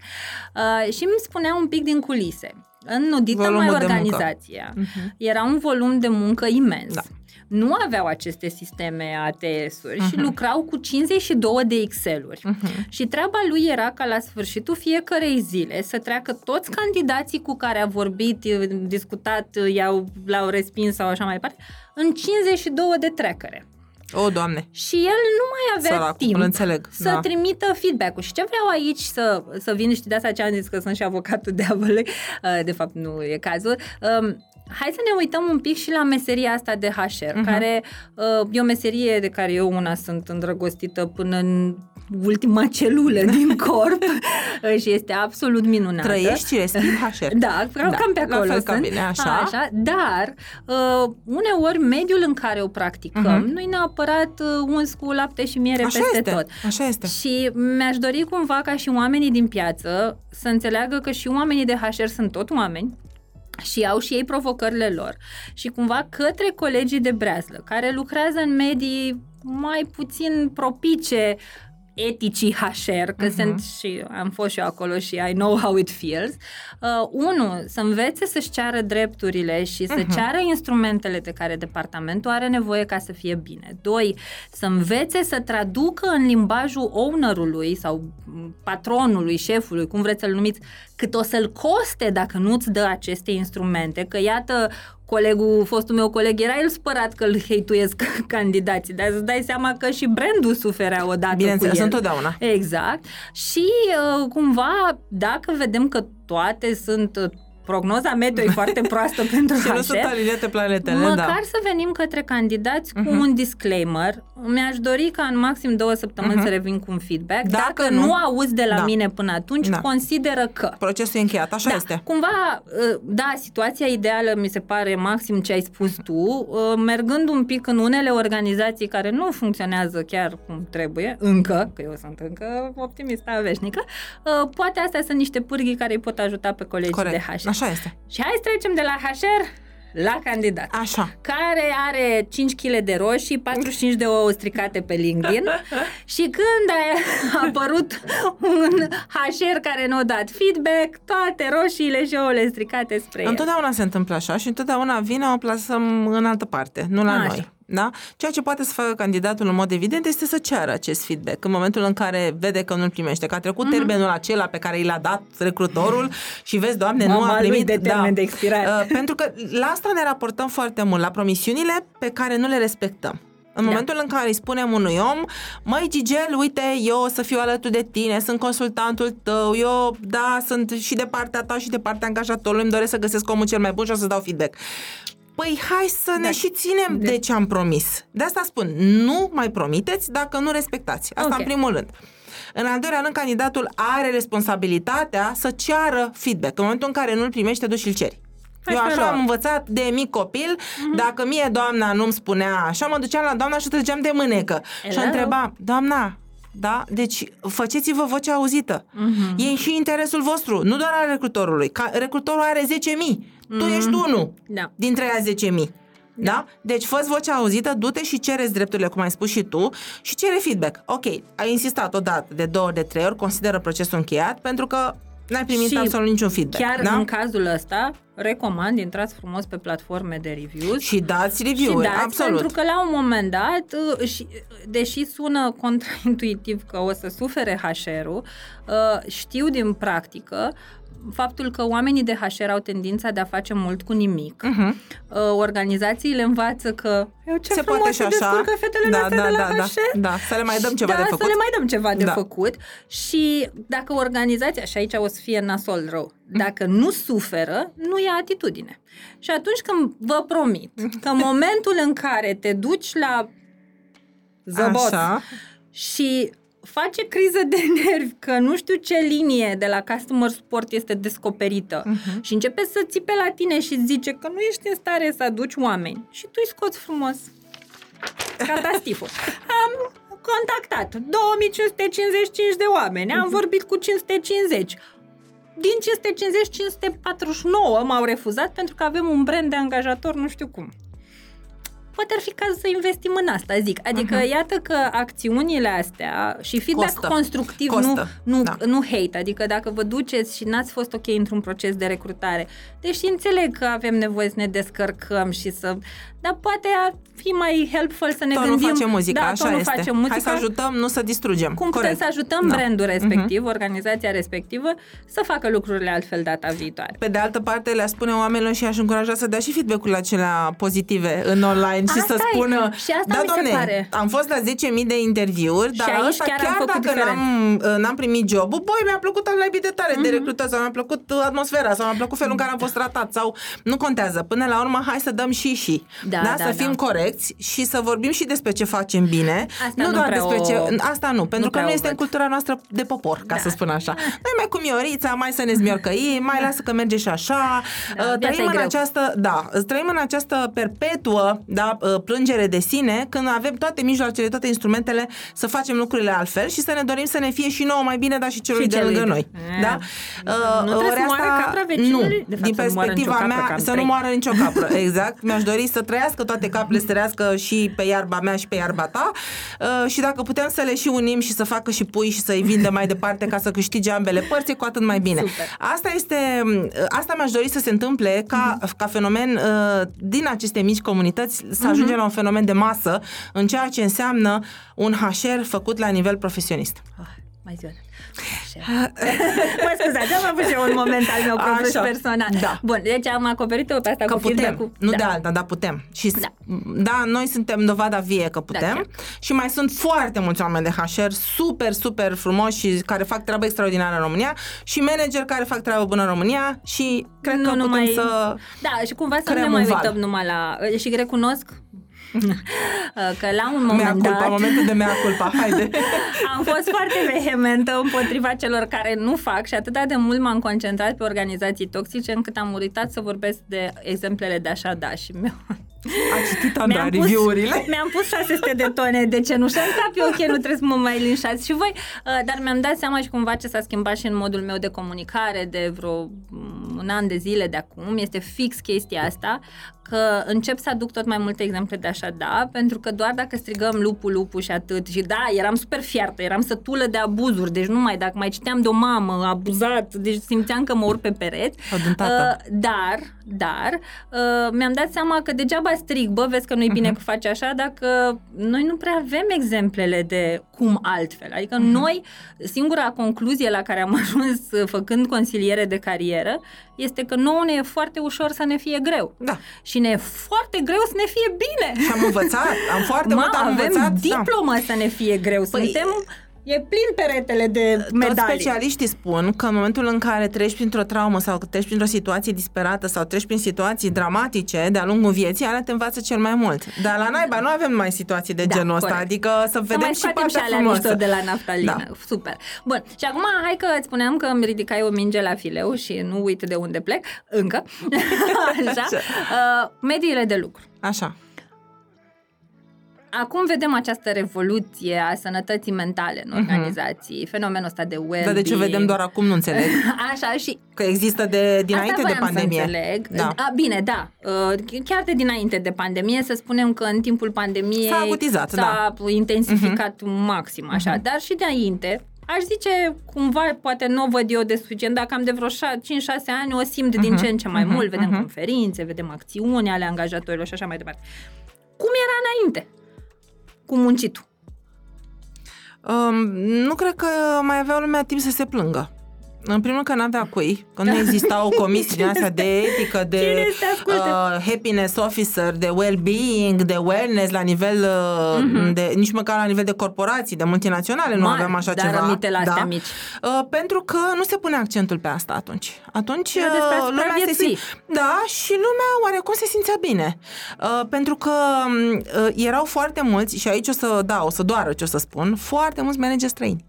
Uh, și îmi spunea un pic din culise. În nudita Volumul mai de muncă. organizația era un volum de muncă imens. Da. Nu aveau aceste sisteme ATS-uri și lucrau cu 52 de Excel-uri. Și treaba lui era ca la sfârșitul fiecarei zile să treacă toți candidații cu care a vorbit, discutat, i-au, l-au respins sau așa mai departe, în 52 de trecere. O, Doamne. Și el nu mai avea Săracul, timp îl înțeleg, să da. trimită feedback-ul. Și ce vreau aici să, să vin, și de asta ce am zis că sunt și avocatul diavolului, uh, de fapt nu e cazul, um, hai să ne uităm un pic și la meseria asta de HR, Mhm. uh-huh. care uh, e o meserie de care eu una sunt îndrăgostită până în ultima celulă din corp uh, și este absolut minunată. Trăiești și respiri HR. Da, cam, Da, cam pe la acolo fel ca sunt. mine, așa. așa dar uh, uneori mediul în care o practicăm uh-huh. nu e neapărat uh, uns cu lapte și miere Mhm. Așa peste este, tot. așa este. Și mi-aș dori cumva ca și oamenii din piață să înțeleagă că și oamenii de HR sunt tot oameni și au și ei provocările lor. Și cumva către colegii de breazlă, care lucrează în medii mai puțin propice eticii HR, că uh-huh. sunt și am fost și eu acolo și I know how it feels. Uh, unu, să învețe să-și ceară drepturile și să uh-huh. ceară instrumentele de care departamentul are nevoie ca să fie bine. Doi, să învețe să traducă în limbajul ownerului sau m, patronului, șefului, cum vreți să-l numiți, cât o să-l coste dacă nu-ți dă aceste instrumente, că iată, colegul, fostul meu coleg, era el supărat că îl hate-uiesc candidații, dar îți dai seama că și brandul suferea odată cu Bineînțeles, el. întotdeauna. Exact. Și uh, cumva, dacă vedem că toate sunt uh, prognoza meteo e foarte proastă pentru Și nu HR, sunt aliniate planetele, Măcar da. să venim către candidați cu un disclaimer. Mi-aș dori ca în maxim două săptămâni să revin cu un feedback. Dacă Dacă, nu- nu, auzi de la Da. mine până atunci, Da. consideră că. Procesul e încheiat, așa Da, este. cumva, uh, da, situația ideală mi se pare maxim ce ai spus tu, uh, mergând un pic în unele organizații care nu funcționează chiar cum trebuie, încă, că eu sunt încă optimistă veșnică, uh, poate astea sunt niște pârghii care îi pot ajuta pe colegii Corect. de HR. Așa este. Și hai să trecem de la HR la candidat Așa. care are 5 kg de roșii, 45 de ouă stricate pe LinkedIn și când a apărut un HR care nu a dat feedback, toate roșiile și ouăle stricate spre el. Întotdeauna se întâmplă așa și întotdeauna vine o plasăm în altă parte, nu la Așa. noi. Da? Ceea ce poate să facă candidatul în mod evident este să ceară acest feedback în momentul în care vede că nu-l primește, că a trecut Mhm. termenul acela pe care i l-a dat recrutorul și vezi, Doamne, nu Mama a lui primit. de termen de expirare. Uh, pentru că la asta ne raportăm foarte mult, la promisiunile pe care nu le respectăm. În Da. momentul în care îi spunem unui om, măi Gigel, uite, eu o să fiu alături de tine, sunt consultantul tău, eu, da, sunt și de partea ta și de partea angajatorului, îmi doresc să găsesc omul cel mai bun și o să dau feedback. Păi hai să ne Da. și ținem de, De- ce am promis. De asta spun, nu mai promiteți dacă nu respectați. Asta Ok. în primul rând. În al doilea rând, candidatul are responsabilitatea să ceară feedback. În momentul în care nu-l primești, te duci și îl ceri. Hai Eu să așa luăm. am învățat de mic copil, dacă mie doamna nu-mi spunea așa, mă duceam la doamna și trăgeam de mânecă. Și Hello? întrebam, doamna, da? Deci faceți-vă vocea auzită. Mhm. E și interesul vostru, nu doar al recrutorului. Ca, recrutorul are 10.000, tu ești unul Da. dintre aia 10.000. Da? Deci fă vocea auzită, du-te și cereți drepturile, cum ai spus și tu, și cere feedback. Ok, ai insistat odată, de două ori, de trei ori, consideră procesul încheiat, pentru că n-ai primit Și absolut niciun feedback. Chiar da? în cazul ăsta, recomand, intrați frumos pe platforme de reviews Și dați și review-uri, dați, absolut. pentru că la un moment dat, uh, și, deși sună contraintuitiv că o să sufere HR-ul, uh, știu din practică faptul că oamenii de HR au tendința de a face mult cu nimic. Mhm. Uh, Organizațiile învață că eu ce Se frumos poate și se așa. descurcă fetele Da, noastre da, de la da, da. HR. Da, să le mai dăm ceva da, de făcut. să le mai dăm ceva de Da. făcut și dacă organizația, și aici o să fie nasol rău, Mm. dacă nu suferă, nu ia atitudine. Și atunci când vă promit că în momentul în care te duci la zăbot Așa. și face criză de nervi că nu știu ce linie de la customer support este descoperită Mhm. și începe să țipe la tine și zice că nu ești în stare să aduci oameni și tu îi scoți frumos catastiful. Am contactat 2555 de oameni, am vorbit cu 550. Din 550, 549 m-au refuzat pentru că avem un brand de angajator nu știu cum poate ar fi cazul să investim în asta, zic. Adică uh-huh. iată că acțiunile astea și feedback Costă. constructiv, Costă, nu, nu, da. nu hate, adică dacă vă duceți și n-ați fost ok într-un proces de recrutare, deși înțeleg că avem nevoie să ne descărcăm și să... Dar poate ar fi mai helpful să ne Tot nu gândim... face muzica, da, așa tot nu este. face muzica. Hai să ajutăm, nu să distrugem. Cum Corect. putem să ajutăm Da. brandul respectiv, uh-huh. organizația respectivă, să facă lucrurile altfel data viitoare. Pe de altă parte, le spune oamenilor și aș încuraja să dea și feedback-ul acelea pozitive în online și Asta să e. spună Și asta da, mi se domne, pare." am fost la 10.000 de interviuri, dar aici ăsta chiar am chiar, făcut dacă diferent. n-am, n-am primit jobul, băi, mi-a plăcut al de tare Mhm. de recrutat sau mi-a plăcut atmosfera sau mi-a plăcut felul în care am fost tratat sau nu contează. Până la urmă, hai să dăm și și. Da, da, da, să fim da. corecți și să vorbim și despre ce facem bine. Asta nu, nu doar prea despre o- ce... Asta nu, pentru că prea nu o este în văd. cultura noastră de popor, ca Da. să spun așa. Noi mai cu miorița, mai să ne zmiorcăim, mai lasă că merge și așa. Da, Uh, viața e trăim în greu. această, da, trăim în această perpetuă da, uh, plângere de sine, când avem toate mijloacele, toate instrumentele să facem lucrurile altfel și să ne dorim să ne fie și nouă mai bine, dar și celui Și de celui lângă de- noi. E, Da? nu trebuie ori să moară capra vecinului? Nu, De fapt, din să nu moară nicio perspectiva capră, că mea, am să trei. nu moară nicio capră. Exact. Mi-aș dori să trăiască toate caprele, să trăiască și pe iarba mea și pe iarba ta uh, și dacă putem să le și unim și să facă și pui și să-i vinde mai departe ca să câștige ambele părți, e cu atât mai bine. Super. Asta este, uh, asta mi-aș dori să se întâmple ca, ca fenomen uh, din aceste mici comunități să ajungem la un fenomen de masă în ceea ce înseamnă un HR făcut la nivel profesionist. Mai zi Mă scuzați, am avut și eu un moment al meu propriu și personal. Da. Bun, deci am acoperit-o pe asta că cu putem, cu... nu da. de alta, dar putem. Și Da. da. noi suntem dovada vie că putem chiar. și mai sunt foarte mulți oameni de HR super, super frumoși și care fac treabă extraordinară în România și manageri care fac treabă bună în România și cred că putem să... Da, și cumva să nu creăm ne mai un val. uităm numai la... Și recunosc că la un Mea moment culpa, dat momentul de mea culpa, haide. am fost foarte vehementă împotriva celor care nu fac și atât de mult m-am concentrat pe organizații toxice încât am uitat să vorbesc de exemplele de așa da și mi A citit Andra mi-am pus, review-urile. mi-am pus 600 de tone de cenușă în cap, e ok, nu trebuie să mă mai linșați și voi, uh, dar mi-am dat seama și cumva ce s-a schimbat și în modul meu de comunicare de vreo mm, un an de zile de acum, este fix chestia asta, că încep să aduc tot mai multe exemple de așa da, pentru că doar dacă strigăm lupul, lupul și atât, și da, eram super fiartă, eram sătulă de abuzuri, deci nu mai, dacă mai citeam de o mamă abuzat, deci simțeam că mă urc pe pereți. Sau de un tată. Uh, dar, dar, uh, mi-am dat seama că degeaba strig, bă, vezi că nu-i bine Mhm. că faci așa, dacă noi nu prea avem exemplele de cum altfel. Adică Mhm. noi, singura concluzie la care am ajuns uh, făcând consiliere de carieră, este că nouă ne e foarte ușor să ne fie greu. Da. Și ne e foarte greu să ne fie bine. Și am învățat, am foarte mult Mama, am avem învățat. da. diplomă să ne fie greu. Păi- Suntem... E plin peretele de Toți medalii. specialiștii spun că în momentul în care treci printr-o traumă sau că treci printr-o situație disperată sau treci prin situații dramatice de-a lungul vieții, alea te învață cel mai mult. Dar la naiba nu avem mai situații de Da, genul ăsta, corect. adică să Să vedem mai și scoatem și partea alea frumoasă. mișto de la naftalină. Da. Super. Bun. Și acum hai că îți spuneam că îmi ridicai o minge la fileu și nu uit de unde plec, încă. Așa. Uh, mediile de lucru. Așa. Acum vedem această revoluție a sănătății mentale în organizații, fenomenul ăsta de well Dar de ce vedem doar acum, nu înțeleg. Așa și Că există de dinainte Asta de voiam pandemie. Să înțeleg. Da. A, bine, da. Uh, Chiar de dinainte de pandemie, să spunem că în timpul pandemiei S-a agutizat, s-a da. intensificat uh-huh. maxim, așa. Uh-huh. Dar și de înainte, aș zice, cumva, poate nu o văd eu de suficient, dar cam de vreo 5-6 ani o simt uh-huh. din ce în ce mai uh-huh. mult. Vedem uh-huh. conferințe, vedem acțiuni ale angajatorilor și așa mai departe. Cum era înainte? Cu muncitul. Um, nu cred că mai avea lumea timp să se plângă. În primul rând că n-avea cui, că nu existau comisii din astea de etică, de Cine este ascultă? uh, happiness officer, de well-being, de wellness la nivel, uh, Mhm. de, nici măcar la nivel de corporații, de multinaționale, nu Mari, aveam așa dar ceva. Da. rămitele astea mici. Uh, pentru că nu se pune accentul pe asta atunci. Atunci Era despre a uh, lumea se supraviețui. simte... Da, și lumea oarecum se simțea bine. Uh, pentru că uh, erau foarte mulți, și aici o să, da, o să doară ce o să spun, foarte mulți manageri străini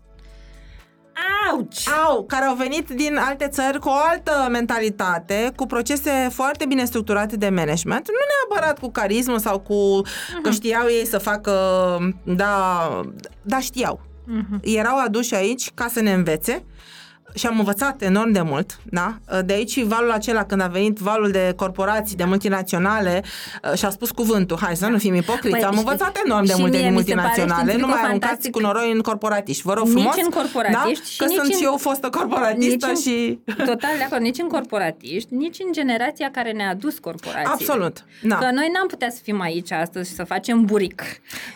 Auci! au, care au venit din alte țări cu o altă mentalitate, cu procese foarte bine structurate de management, nu neapărat cu carismă sau cu că știau ei să facă, da, da știau. Erau aduși aici ca să ne învețe și am învățat enorm de mult, da? De aici valul acela când a venit valul de corporații, de multinaționale și a spus cuvântul, hai să nu fim ipocriți, Păi, am știi, învățat enorm de și multe mie din mi se pare multinaționale, nu mai științifico-fantastic. aruncați cu noroi în corporatiști, vă rog Nici frumos. în corporatiști da? și Că nici sunt în- și eu fostă corporatistă Nici în- și... Total de acord, nici în corporatiști, nici în generația care ne-a dus corporații. Absolut, da. Că noi n-am putea să fim aici astăzi și să facem buric,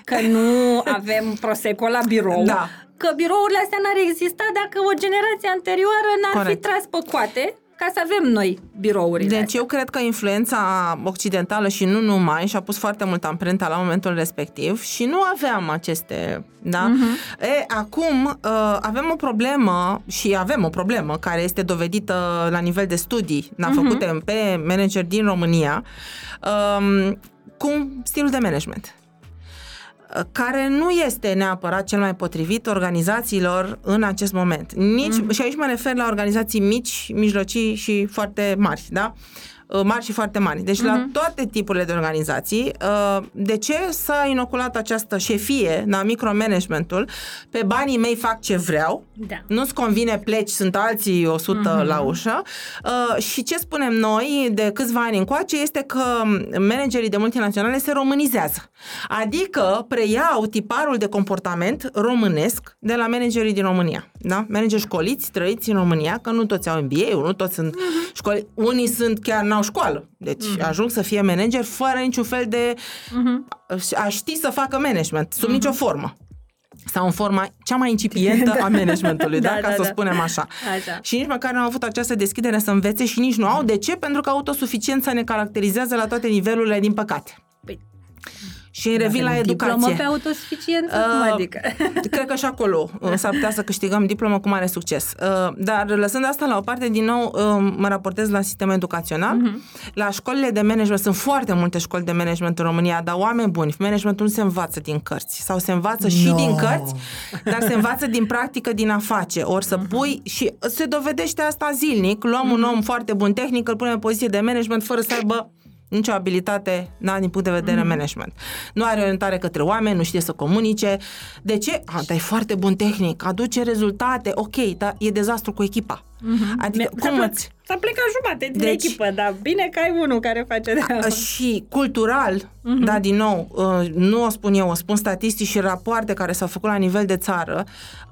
că nu avem prosecco la birou, Da. Că birourile astea n-ar exista dacă o generație anterioară n-ar Corect. fi tras pe coate ca să avem noi birourile Deci astea. eu cred că influența occidentală și nu numai și-a pus foarte mult amprenta la momentul respectiv și nu aveam aceste, da? Uh-huh. E, acum uh, avem o problemă și avem o problemă care este dovedită la nivel de studii da, uh-huh. făcute pe manageri din România um, cu stilul de management care nu este neapărat cel mai potrivit organizațiilor în acest moment. Nici, mm. Și aici mă refer la organizații mici, mijlocii și foarte mari, da? Mari și foarte mari. Deci mm-hmm. la toate tipurile de organizații, de ce s-a inoculat această șefie, da, micromanagementul, pe banii mei fac ce vreau, Da. nu-ți convine pleci, sunt alții 100 mm-hmm. la ușă și ce spunem noi de câțiva ani încoace este că managerii de multinaționale se românizează. Adică preiau tiparul de comportament românesc de la managerii din România. Da? Manageri școliți, trăiți în România, că nu toți au MBA, nu toți sunt mm-hmm. școli, unii sunt chiar n-au școală. Deci mm-hmm. ajung să fie manager fără niciun fel de mm-hmm. a ști să facă management, sub mm-hmm. nicio formă. sau în forma cea mai incipientă a managementului, da, Da, ca da, să o da. spunem așa. Așa. Și nici măcar nu au avut această deschidere să învețe și nici nu au. De ce? Pentru că autosuficiența ne caracterizează la toate nivelurile, din păcate. Păi, Și revin la avem educație. Diplomă pe autosuficiență? Uh, Cum adică? Cred că și acolo uh, s-ar putea să câștigăm diplomă cu mare succes. Uh, Dar lăsând asta la o parte, din nou uh, mă raportez la sistemul educațional. Mhm. La școlile de management, sunt foarte multe școli de management în România, dar oameni buni, managementul nu se învață din cărți sau se învață și No. din cărți, dar se învață din practică, din a face. Ori Mhm. să pui și se dovedește asta zilnic. Luăm un om foarte bun tehnic, îl punem în poziție de management fără să aibă nicio abilitate na, din punct de vedere management. Nu are orientare către oameni, nu știe să comunice. De ce? A, dar e foarte bun tehnic, aduce rezultate, ok, dar e dezastru cu echipa. Adică, S-a cum ple- îți... S-a plecat jumate din Deci- echipă, dar bine că ai unul care face treaba. Și cultural, da, din nou, uh, nu o spun eu, o spun statistici și rapoarte care s-au făcut la nivel de țară,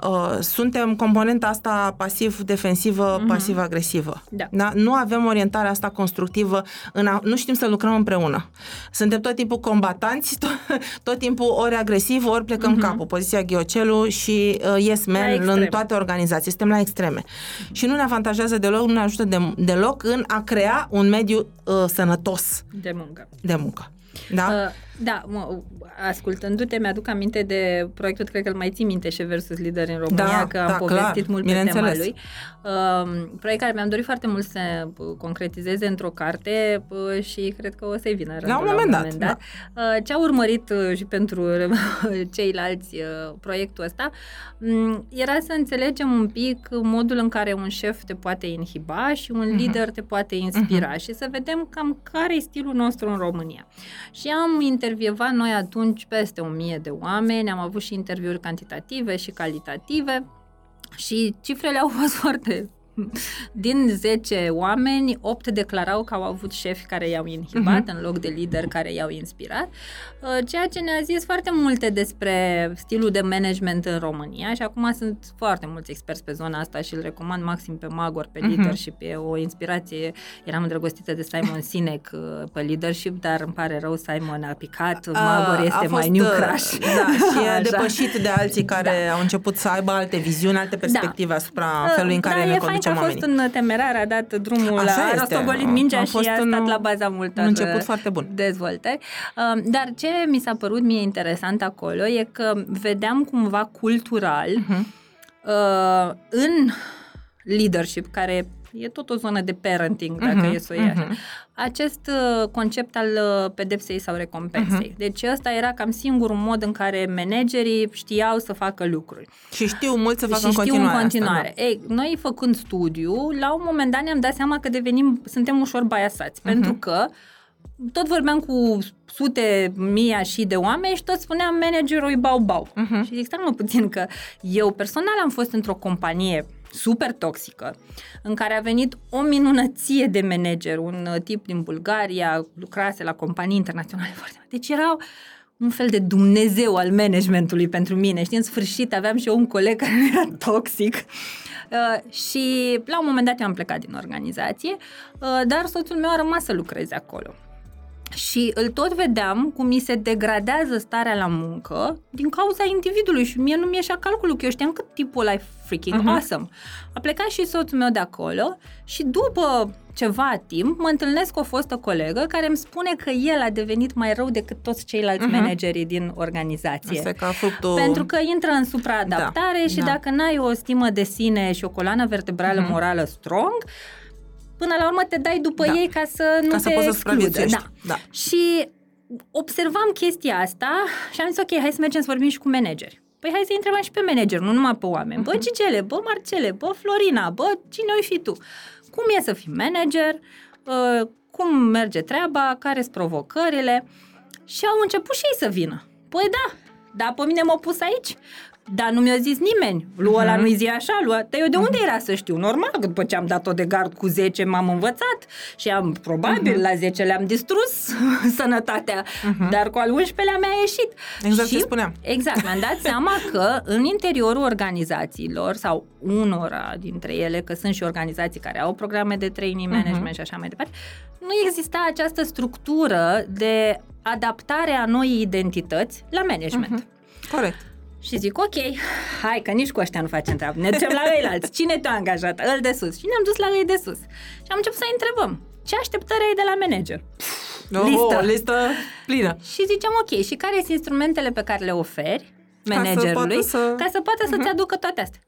uh, suntem componenta asta pasiv-defensivă, pasiv-agresivă. Da. Nu avem orientarea asta constructivă, în a, nu știm să lucrăm împreună. Suntem tot timpul combatanți, tot, tot timpul ori agresiv, ori plecăm capul, poziția ghiocelu și uh, yes La man extreme. în toate organizații. Suntem la extreme. Și nu ne avantajează deloc, nu ne ajută de, deloc în a crea un mediu uh, sănătos De muncă. de muncă. Da? Uh, da, mă, ascultându-te, mi-aduc aminte de proiectul, cred că îl mai ții minte, și versus Lider în România, Da, că am da, povestit clar, mult pe tema bineînțeles. lui. Uh, proiect care mi-am dorit foarte mult să uh, concretizeze într-o carte uh, și cred că o să-i vină rândul un moment dat, da. Uh, ce a urmărit uh, și pentru ceilalți uh, proiectul ăsta um, era să înțelegem un pic modul în care un șef te poate inhiba și un lider te poate inspira și să vedem cam care e stilul nostru în România. Și am intervievat noi atunci peste o mie de oameni, am avut și interviuri cantitative și calitative și cifrele au fost foarte din 10 oameni, 8 declarau că au avut șefi care i-au inhibat uh-huh. în loc de lideri care i-au inspirat, uh, ceea ce ne-a zis foarte multe despre stilul de management în România și acum sunt foarte mulți experți pe zona asta și îl recomand maxim pe Magor, pe leadership, e o inspirație. Eram îndrăgostită de Simon Sinek uh, pe leadership, dar îmi pare rău, Simon a picat, Magor este a mai fost, new uh, crush. Da, și e Așa. depășit de alții care da. au început să aibă alte viziuni, alte perspective asupra felului în care da, ne e fain conducem că a fost oamenii. un temerar, a dat drumul Așa la a este. rostogolit mingea A și fost a un- stat la baza multor un început uh, foarte bun. dezvoltări. Uh, Dar ce mi s-a părut mie interesant acolo e că vedeam cumva cultural Mhm. uh, în leadership, care e tot o zonă de parenting, dacă Mhm, e să o iei așa, mhm. acest uh, concept al uh, pedepsei sau recompensei. Mhm. Deci ăsta era cam singurul mod în care managerii știau să facă lucruri Și știu mult să facă și în știu continuare, în continuare. Asta, da. Ei, noi făcând studiu, la un moment dat ne-am dat seama că devenim, suntem ușor biasați, Mhm. pentru că tot vorbeam cu sute, mii și de oameni și tot spuneam managerul e bau-bau. Mhm. Și zic, stai mă puțin că eu personal am fost într-o companie super toxică, în care a venit o minunăție de manager, un uh, tip din Bulgaria, lucrase la companii internaționale foarte mari. Deci erau un fel de Dumnezeu al managementului pentru mine. Știi, în sfârșit aveam și eu un coleg care nu era toxic uh, și la un moment dat eu am plecat din organizație, uh, dar soțul meu a rămas să lucreze acolo. Și îl tot vedeam cum mi se degradează starea la muncă din cauza individului și mie nu mi-eșea calculul, că eu știam cât tipul ăla e freaking uh-huh. awesome. A plecat și soțul meu de acolo și după ceva timp mă întâlnesc cu o fostă colegă care îmi spune că el a devenit mai rău decât toți ceilalți uh-huh. managerii din organizație. Asta e ca fructul... Pentru că intră în supraadaptare Da, și da. dacă n-ai o stimă de sine și o coloană vertebrală Mhm. morală strong, până la urmă te dai după Da. ei ca să nu Ca să te poți să excludă. supraviețuiești. Da. Da. Și observam chestia asta și am zis, ok, hai să mergem să vorbim și cu manageri. Păi hai să întrebăm și pe manager, nu numai pe oameni. Bă, Gigele, bă, Marcele, bă, Florina, bă, cine o fi tu? Cum e să fii manager? Uh, cum merge treaba? Care sunt provocările? Și au început și ei să vină. Păi da, dar pe mine m-au pus aici. Dar nu mi-a zis nimeni. Lui ăla nu-i zi așa, lui Dar eu de unde era să știu? Normal, că după ce am dat-o de gard cu 10 m-am învățat și am, probabil, la 10 le-am distrus sănătatea, dar cu al 11-lea mi-a ieșit. Exact și, ce spuneam. Exact, mi-am dat seama că în interiorul organizațiilor sau unora dintre ele, că sunt și organizații care au programe de training management și așa mai departe, nu exista această structură de adaptare a noii identități la management. Corect. Și zic, ok, hai că nici cu ăștia nu facem treabă. Ne ducem la ceilalți. Cine te-a angajat? Îl de sus. Și ne-am dus la ei de sus. Și am început să întrebăm. Ce așteptări ai de la manager? Oh, listă. listă plină. Și zicem, ok, și care sunt instrumentele pe care le oferi managerului ca să, să... Ca să poată să-ți uh-huh. aducă toate astea?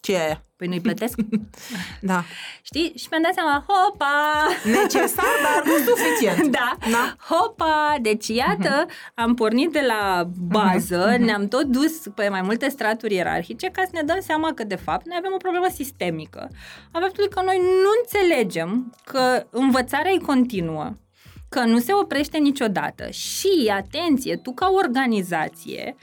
Ce e aia? Păi nu-i plătesc? da. Știi? Și mi-am dat seama, hopa! Necesar, dar nu suficient. Da. da. Hopa! Deci, iată, uh-huh. am pornit de la bază, uh-huh. ne-am tot dus pe mai multe straturi ierarhice ca să ne dăm seama că, de fapt, noi avem o problemă sistemică. A faptului că noi nu înțelegem că învățarea e continuă, că nu se oprește niciodată și, atenție, tu ca organizație,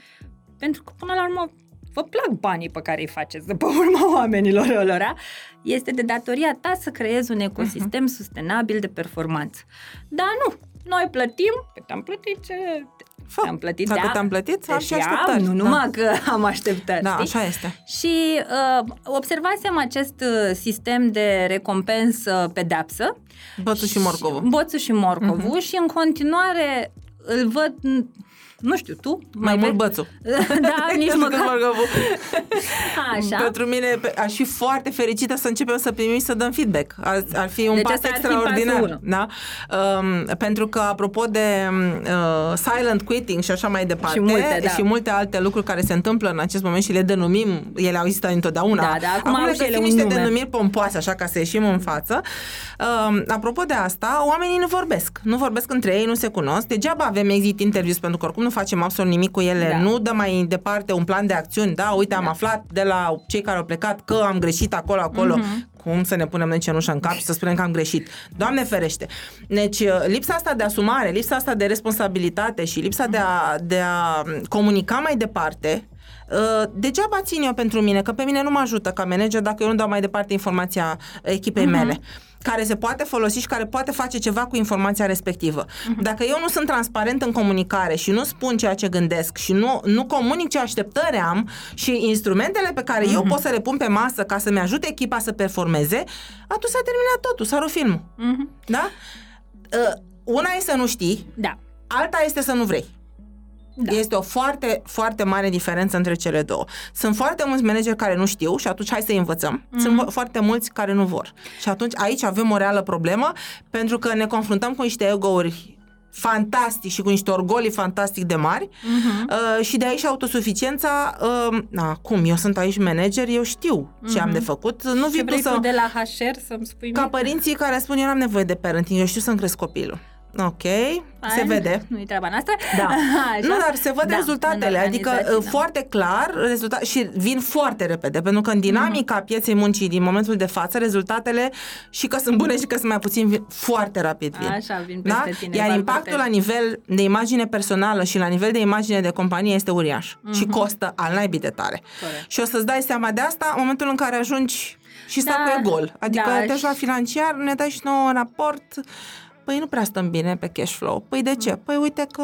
pentru că, până la urmă, vă plac banii pe care îi faceți de pe urma oamenilor lor, este de datoria ta să creezi un ecosistem uh-huh. sustenabil de performanță. Dar nu, noi plătim, cât am plătit ce Fă, am plătit, dacă da, te-am plătit, am și așteptări. Nu numai da. că am așteptări. Da, știi? așa este. Și uh, observasem acest uh, sistem de recompensă-pedepsă. Boțul și morcovul. Boțul și morcovul uh-huh. și în continuare îl văd nu știu, tu? Mai, mai mult bățul. da, nici măcar. Așa. Pentru mine aș fi foarte fericită să începem să primim și să dăm feedback. Ar, ar fi un deci pas extraordinar. Da? Um, pentru că, apropo de uh, silent quitting și așa mai departe, și multe, da. și multe alte lucruri care se întâmplă în acest moment și le denumim, ele au existat întotdeauna. Da, da, acum, acum au și ele niște nume. denumiri pompoase, așa, ca să ieșim în față. Um, apropo de asta, oamenii nu vorbesc. Nu vorbesc între ei, nu se cunosc. Degeaba avem exit interviews, pentru că oricum nu facem absolut nimic cu ele, da. nu dă mai departe un plan de acțiuni, da, uite, am da. aflat de la cei care au plecat că am greșit acolo, acolo, uh-huh. cum să ne punem noi cenușă în cap și să spunem că am greșit. Doamne ferește! Deci, uh, lipsa asta de asumare, lipsa asta de responsabilitate și lipsa uh-huh. de, a, de a comunica mai departe, Uh, degeaba țin eu pentru mine, că pe mine nu mă ajută ca manager dacă eu nu dau mai departe informația echipei uh-huh. mele care se poate folosi și care poate face ceva cu informația respectivă. Uh-huh. Dacă eu nu sunt transparent în comunicare și nu spun ceea ce gândesc și nu, nu comunic ce așteptări am și instrumentele pe care uh-huh. eu mhm. pot să le pun pe masă ca să-mi ajute echipa să performeze, atunci s-a terminat totul, s-a rupt filmul. Uh-huh. Da? Uh, una e să nu știi, da. alta este să nu vrei. Da. Este o foarte, foarte mare diferență între cele două. Sunt foarte mulți manageri care nu știu și atunci hai să învățăm. Mm-hmm. Sunt foarte mulți care nu vor. Și atunci aici avem o reală problemă pentru că ne confruntăm cu niște ego-uri fantastic și cu niște orgolii fantastic de mari uh-huh. uh, și de aici autosuficiența uh, na, cum, eu sunt aici manager, eu știu uh-huh. ce am de făcut nu vii tu să... de la HR să-mi spui Ca mie? părinții care spun eu nu am nevoie de parenting, eu știu să-mi cresc copilul Ok, Fine. se vede. Nu-i treaba noastră. Da. Așa? Nu, dar se văd da, rezultatele, adică uh, da. foarte clar rezultat, și vin foarte repede, pentru că în dinamica mm-hmm. pieței muncii din momentul de față, rezultatele și că sunt bune și că sunt mai puțin vin foarte rapid vin. Așa, vin da? peste da? tine. Iar impactul la nivel de imagine personală și la nivel de imagine de companie este uriaș mm-hmm. și costă al naibii de tare. Corect. Și o să-ți dai seama de asta în momentul în care ajungi și da, sacul e gol. Adică da, te la financiar, ne dai și nouă un raport Păi nu prea stăm bine pe cash flow. Păi de ce? Păi uite că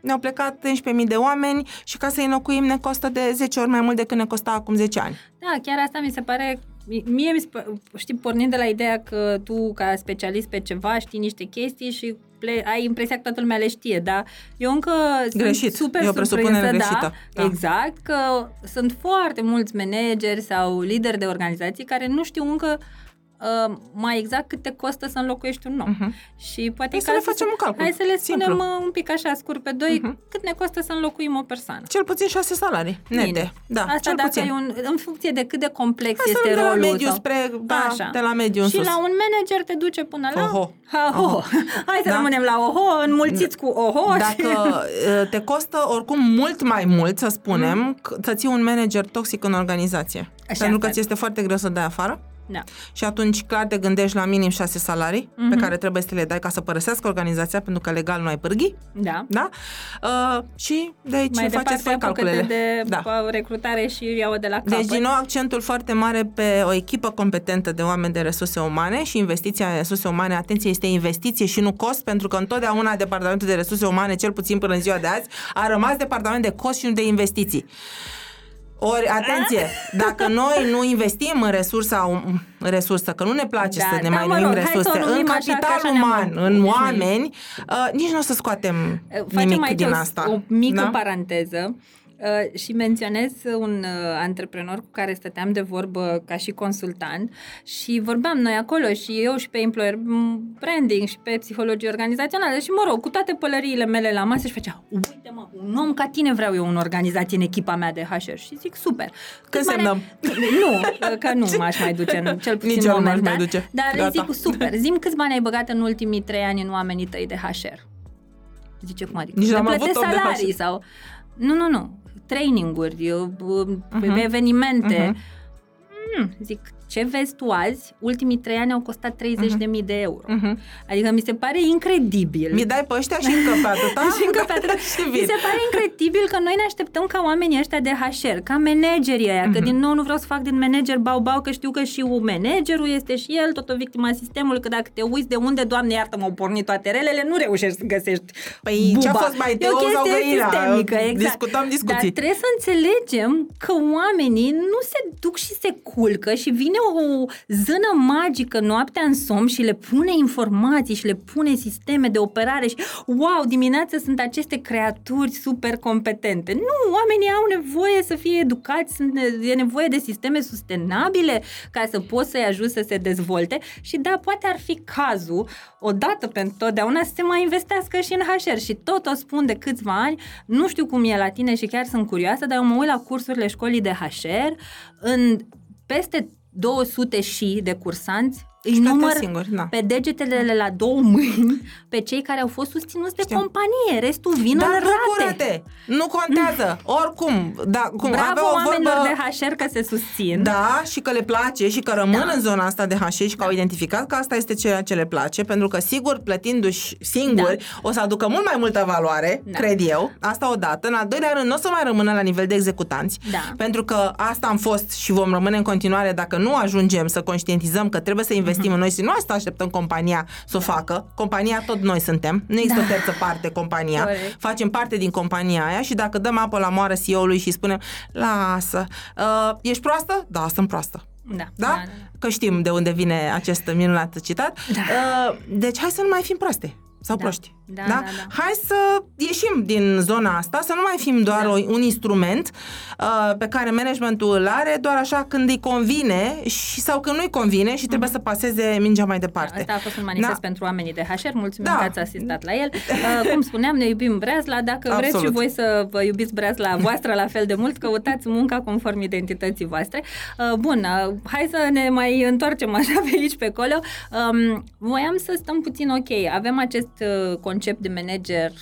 ne-au plecat 11.000 de oameni și ca să-i înlocuim ne costă de 10 ori mai mult decât ne costa acum 10 ani. Da, chiar asta mi se pare Mie, mi se, știi, pornind de la ideea că tu, ca specialist pe ceva, știi niște chestii și ple- ai impresia că toată lumea le știe, dar eu încă Greșit. sunt super e o surprinsă, greșită. Da, da, exact, că sunt foarte mulți manageri sau lideri de organizații care nu știu încă uh, mai exact cât te costă să înlocuiești un om. Uh-huh. Și poate hai să le facem un calcul. Hai să le spunem Simplu. Uh, un pic așa scurt pe doi, uh-huh. cât ne costă să înlocuim o persoană. Cel puțin șase salarii nete. Da, Asta cel dacă puțin. E un, în funcție de cât de complex Asta este de rolul la mediu tău. spre, da, așa. de la mediu în Și sus. la un manager te duce până la... Oho. Ha, ho. Oho. Hai să da? rămânem la oho, înmulțiți da. cu oho. Dacă uh, te costă oricum mult mai mult, să spunem, mm. să ții un manager toxic în organizație. Așa pentru că ți este foarte greu să dai afară. Da. Și atunci clar te gândești la minim șase salarii mm-hmm. pe care trebuie să le dai ca să părăsească organizația pentru că legal nu ai pârghii. Da. da? Uh, și de aici Mai faceți voi calculele. de da. recrutare și iau de la capăt. Deci din nou accentul foarte mare pe o echipă competentă de oameni de resurse umane și investiția în resurse umane, atenție, este investiție și nu cost, pentru că întotdeauna departamentul de resurse umane, cel puțin până în ziua de azi, a rămas departament de cost și nu de investiții. Ori, atenție, dacă noi nu investim în resursa, în resursă, că nu ne place da, să ne da, mai numim resurse, în capital așa, uman, în oameni, uh, nici nu o să scoatem Facem nimic din asta. o mică da? paranteză. Uh, și menționez un uh, antreprenor cu care stăteam de vorbă ca și consultant și vorbeam noi acolo și eu și pe employer branding și pe psihologie organizațională și mă rog, cu toate pălăriile mele la masă și făcea, uite mă, un om ca tine vreau eu în organizație, în echipa mea de HR și zic, super. Că semnăm. Nu, că nu m-aș mai duce în cel puțin Nici eu nu m-aș momentan. mai duce. Dar Gata. zic, super, zim câți bani ai băgat în ultimii trei ani în oamenii tăi de HR? Zice, cum adică? Nici Le n-am avut plătesc om de salarii HR. sau... Nu, nu, nu. Traininguri, uh, Mhm. evenimente. Mhm. Hmm, zic, ce vezi tu azi? Ultimii trei ani au costat 30.000 de euro. Mhm. Adică mi se pare incredibil. Mi dai pe ăștia și încă pe atâta? Și încă pe atât. și Mi vin. se pare incredibil că noi ne așteptăm ca oamenii ăștia de HR, ca managerii aia, că din nou nu vreau să fac din manager bau-bau, că știu că și managerul este și el tot o victima sistemului, că dacă te uiți de unde, doamne iartă-mă, au pornit toate relele, nu reușești să găsești Păi, buba. ce-a fost mai E o teu sau chestie găina? sistemică, exact. Discutăm discuții. Dar trebuie să înțelegem că oamenii nu se duc și se culcă și vine o zână magică noaptea în somn și le pune informații și le pune sisteme de operare și wow, dimineața sunt aceste creaturi super competente. Nu, oamenii au nevoie să fie educați, sunt, e nevoie de sisteme sustenabile ca să poți să-i ajuți să se dezvolte și da, poate ar fi cazul, odată pentru totdeauna, să se mai investească și în HR și tot o spun de câțiva ani, nu știu cum e la tine și chiar sunt curioasă, dar eu mă uit la cursurile școlii de HR, în peste 200 și de cursanți, îi Și toate număr singuri, da. pe degetele la două mâini pe cei care au fost susținuți de Știu. companie. Restul vin Dar în rate. bucură-te! Nu contează! Oricum, da, cum Bravo avea o oamenilor vorbă... de HR că se susțin. Da, și că le place și că rămân Da. în zona asta de HR și că au identificat că asta este ceea ce le place, pentru că sigur, plătindu-și singuri, o să aducă mult mai multă valoare, Da. cred eu, asta odată. În al doilea rând, nu o să mai rămână la nivel de executanți, Da. pentru că asta am fost și vom rămâne în continuare dacă nu ajungem să conștientizăm că trebuie să investim Mhm. în noi și nu asta așteptăm compania să o facă. Compania tot noi suntem, nu există Da. o terță parte compania. Corect. Facem parte din compania aia și dacă dăm apă la moară CEO-ului și spunem, lasă, uh, ești proastă? Da, sunt proastă. Da, Da? Că știm de unde vine acest minunat citat. Da. Uh, deci hai să nu mai fim proaste sau Da. proști. Da, da, da. Hai să ieșim din zona asta, să nu mai fim doar Da. o, un instrument uh, pe care managementul îl are doar așa când îi convine și, sau când nu-i convine și trebuie să paseze mingea mai departe. Asta a fost un manifest Da. pentru oamenii de HR. Mulțumim Da. că ați asistat la el. Uh, cum spuneam, ne iubim Breazla. Dacă vreți și Absolut. voi să vă iubiți Breazla voastră la fel de mult, căutați munca conform identității voastre. Uh, bun, uh, hai să ne mai întoarcem așa pe aici, pe acolo. Um, voiam să stăm puțin ok. Avem acest uh, concept de manager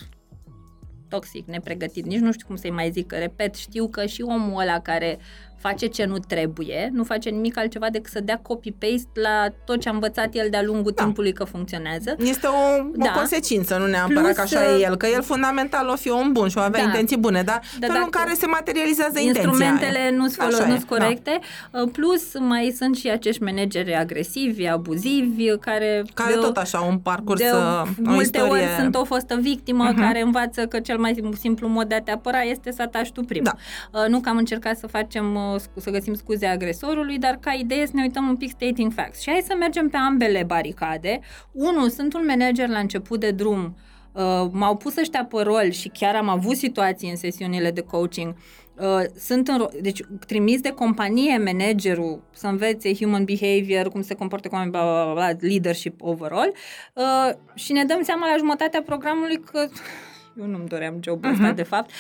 toxic, nepregătit, nici nu știu cum să-i mai zic, că, repet, știu că și omul ăla care face ce nu trebuie, nu face nimic altceva decât să dea copy-paste la tot ce a învățat el de-a lungul Da. timpului că funcționează. Este o, o Da. consecință, nu neapărat Plus, că așa e uh, el, că el fundamental o fi om bun și o avea Da. intenții bune, dar Da, felul în dacă care se materializează intenția Instrumentele aia. nu sunt Așa folo- e, nu-s corecte. Uh, Plus, mai sunt și acești manageri agresivi, abuzivi, care... Da. Care de- tot așa, un parcurs, de uh, o multe istorie... ori sunt o fostă victimă Mhm. care învață că cel mai simplu mod de a te apăra este să atași tu prim. Da. Uh, Nu că am încercat să facem, uh, scu- să găsim scuze agresorului, dar ca idee să ne uităm un pic stating facts. Și hai să mergem pe ambele baricade. Unu, sunt un manager la început de drum, uh, m-au pus ăștia pe rol și chiar am avut situații în sesiunile de coaching Uh, sunt în, ro- deci trimis de companie managerul să învețe human behavior, cum se comportă cu oamenii, bla, bla, bla, bla, leadership overall uh, și ne dăm seama la jumătatea programului că eu nu-mi doream jobul ăsta, Mhm. de fapt,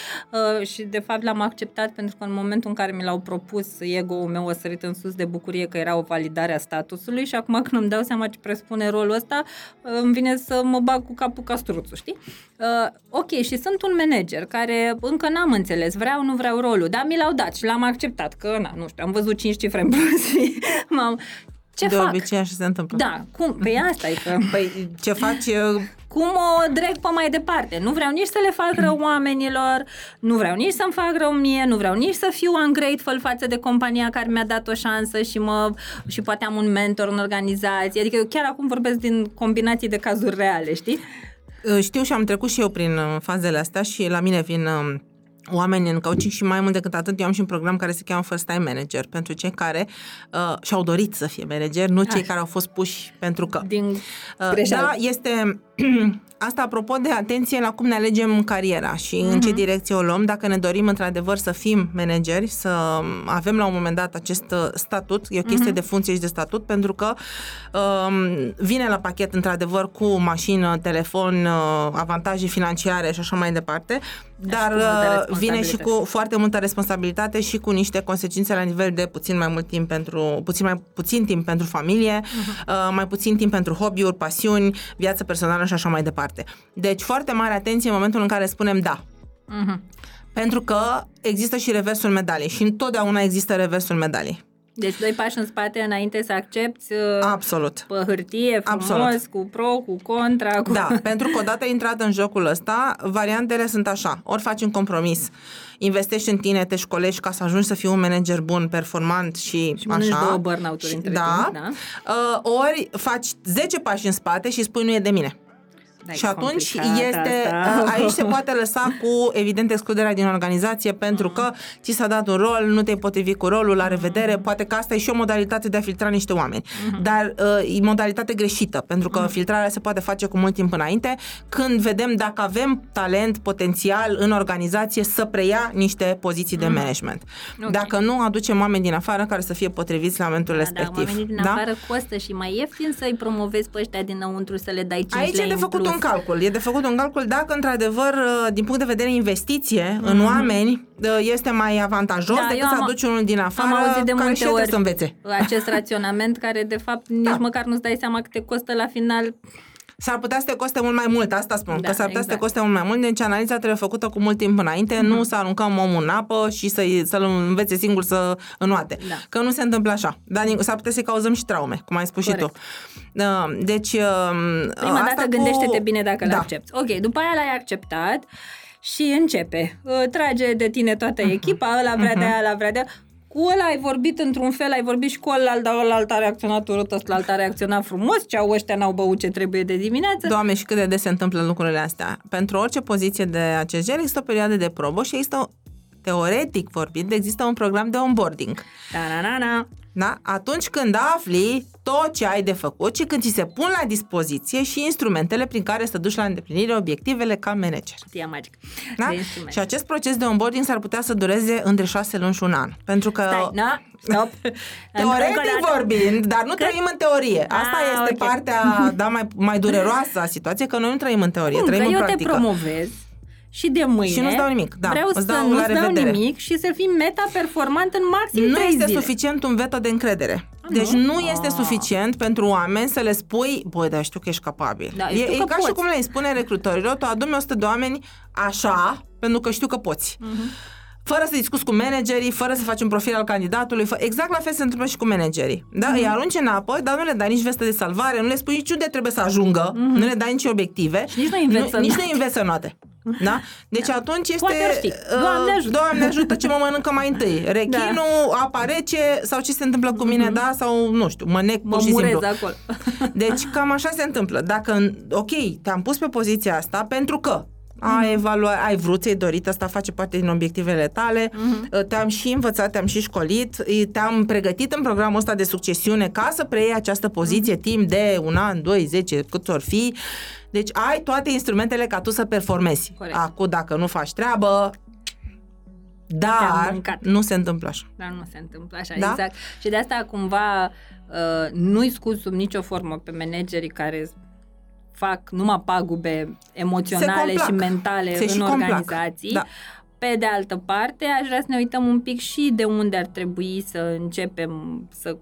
uh, și de fapt l-am acceptat pentru că în momentul în care mi l-au propus, ego-ul meu a sărit în sus de bucurie că era o validare a statusului și acum când îmi dau seama ce presupune rolul ăsta, uh, îmi vine să mă bag cu capul ca struțul, știi? Uh, ok, și sunt un manager care încă n-am înțeles, vreau, nu vreau rolul, dar mi l-au dat și l-am acceptat, că, na, nu știu, am văzut 5 cifre în plus și m-am... Ce de fac? obicei așa se întâmplă. Da, cum? Păi asta e că... Păi ce faci uh, Cum o dreg pe mai departe? Nu vreau nici să le fac rău oamenilor, nu vreau nici să-mi fac rău mie, nu vreau nici să fiu ungrateful față de compania care mi-a dat o șansă și mă și poate am un mentor în organizație. Adică eu chiar acum vorbesc din combinații de cazuri reale, știi? Uh, Știu și am trecut și eu prin uh, fazele astea și la mine vin um, oameni în coaching și mai mult decât atât, eu am și un program care se cheamă First Time Manager pentru cei care uh, și-au dorit să fie manager, nu cei Așa. care au fost puși pentru că. Din Uh, greșeală. Da, este asta apropo de atenție la cum ne alegem cariera și în ce direcție o luăm, dacă ne dorim într-adevăr să fim manageri, să avem la un moment dat acest uh, statut, e o chestie de funcție și de statut, pentru că um, vine la pachet într-adevăr cu mașină, telefon, uh, avantaje financiare și așa mai departe, dar cu multă uh, vine și responsabilitate. cu foarte multă responsabilitate și cu niște consecințe la nivel de puțin mai mult timp pentru puțin mai puțin timp pentru familie, uh, mai puțin timp pentru hobby-uri, pasiuni, viață personală și așa mai departe. Deci foarte mare atenție în momentul în care spunem da. Mhm. Pentru că există și reversul medaliei și întotdeauna există reversul medaliei. Deci doi pași în spate înainte să accepti uh, Absolut. pe hârtie, frumos, Absolut. cu pro, cu contra, cu... Da, pentru că odată intrat în jocul ăsta, variantele sunt așa. Ori faci un compromis, investești în tine, te școlești ca să ajungi să fii un manager bun, performant și, Și mănânci așa. două burnout-uri Și- între da. timp, da. Uh, ori faci 10 pași în spate și spui nu e de mine. Da, e și atunci complicat este, asta. aici se poate lăsa cu, evident, excluderea din organizație pentru că ți s-a dat un rol, nu te-ai potrivit cu rolul, la revedere, poate că asta e și o modalitate de a filtra niște oameni. Dar uh, e modalitate greșită, pentru că filtrarea se poate face cu mult timp înainte, când vedem dacă avem talent, potențial în organizație să preia niște poziții de management. Ok. Dacă nu, aducem oameni din afară care să fie potriviți la momentul Da, respectiv. Da, oamenii din afară costă și mai ieftin să-i promovezi pe ăștia dinăuntru, să le dai 5 Aici lei e de în făcut plus. Un calcul. E de făcut un calcul dacă, într-adevăr, uh, din punct de vedere investiție în oameni, uh, este mai avantajos Mhm. Da, decât eu să am- aduci unul din afară Am auzit de care multe și el trebuie ori să învețe. acest raționament care de fapt nici Da. măcar nu-ți dai seama cât te costă la final. S-ar putea să te coste mult mai mult, asta spun, Da, că s-ar putea să te exact. coste mult mai mult, deci analiza trebuie făcută cu mult timp înainte, Mhm. nu să aruncăm omul în apă și să-i, să-l învețe singur să înoate. Da. Că nu se întâmplă așa, dar din- s-ar putea să-i cauzăm și traume, cum ai spus și Corect. tu. Uh, Deci, uh, Prima asta dată cu... gândește-te bine dacă da. l accepti. Ok, după aia l-ai acceptat și începe. Uh, Trage de tine toată Mhm. echipa, ăla vrea de aia, ăla vrea de aia. Cu ăla ai vorbit într-un fel, ai vorbit și cu ăla, dar ăla a reacționat urât, ăsta a reacționat frumos, ceau ăștia n-au băut ce trebuie de dimineață. Doamne, și cât de des se întâmplă lucrurile astea. Pentru orice poziție de acest gen există o perioadă de probă și există, teoretic vorbind, există un program de onboarding. Da-na-na-na. Da? Atunci când afli tot ce ai de făcut și când ți se pun la dispoziție și instrumentele prin care să duci la îndeplinire obiectivele ca manager. Cutia magică Da? de instrumente. Și acest proces de onboarding s-ar putea să dureze între șase luni și un an. Pentru că Stai, na, stop. Teoretic Încă o dată. vorbind, dar nu Că- trăim în teorie. Asta Ah, este ok. partea da, mai, mai dureroasă a situației, că noi nu trăim în teorie, Cum, trăim că în eu practică. te promovez și de mâine Și nu-ți dau nimic, da, vreau îți să dau nu-ți la dau revedere. nimic și să fii meta-performant în maxim nu 3 este zile. suficient un veto de încredere. Deci nu? nu este Ah. suficient pentru oameni să le spui, băi, dar știu că ești capabil. Da, e, știu e că ca și poți. cum le spune recrutărilor, tu adu-mi 100 de oameni așa, pentru că știu că poți. Mhm. Fără să discuți cu managerii, fără să faci un profil al candidatului, fă... exact la fel se întâmplă și cu managerii. Da? Mhm. Îi arunci în apă, dar nu le dai nici vestă de salvare, nu le spui nici unde trebuie să ajungă, nu le dai nici obiective. Și nici nu înveți să Nici note. nu înveți să note. Da? Deci atunci este... Poate ori știi. uh, Doamne ajută. Doamne ajută ce mă mănâncă mai întâi. Rechinul, Da. apa rece sau ce se întâmplă cu mine, da? Sau, nu știu, mă nec Mhm. Mă pur și murez simplu. acolo. Deci cam așa se întâmplă. Dacă, ok, te-am pus pe poziția asta pentru că Mhm. ai, evaluat, ai vrut, ți-ai dorit, asta face parte din obiectivele tale, Mhm. te-am și învățat, te-am și școlit, te-am pregătit în programul ăsta de succesiune ca să preiei această poziție Mhm. timp de un an, doi, zece, cât or fi. Deci ai toate instrumentele ca tu să performezi. Corect. Acum, dacă nu faci treabă, Te-am dar mâncat. nu se întâmplă așa. Dar nu se întâmplă așa, Da? exact. Și de asta cumva uh, nu-i scuz sub nicio formă pe managerii care fac numai pagube emoționale complac. și mentale Se în și complac. organizații. Da. Pe de altă parte, aș vrea să ne uităm un pic și de unde ar trebui să începem să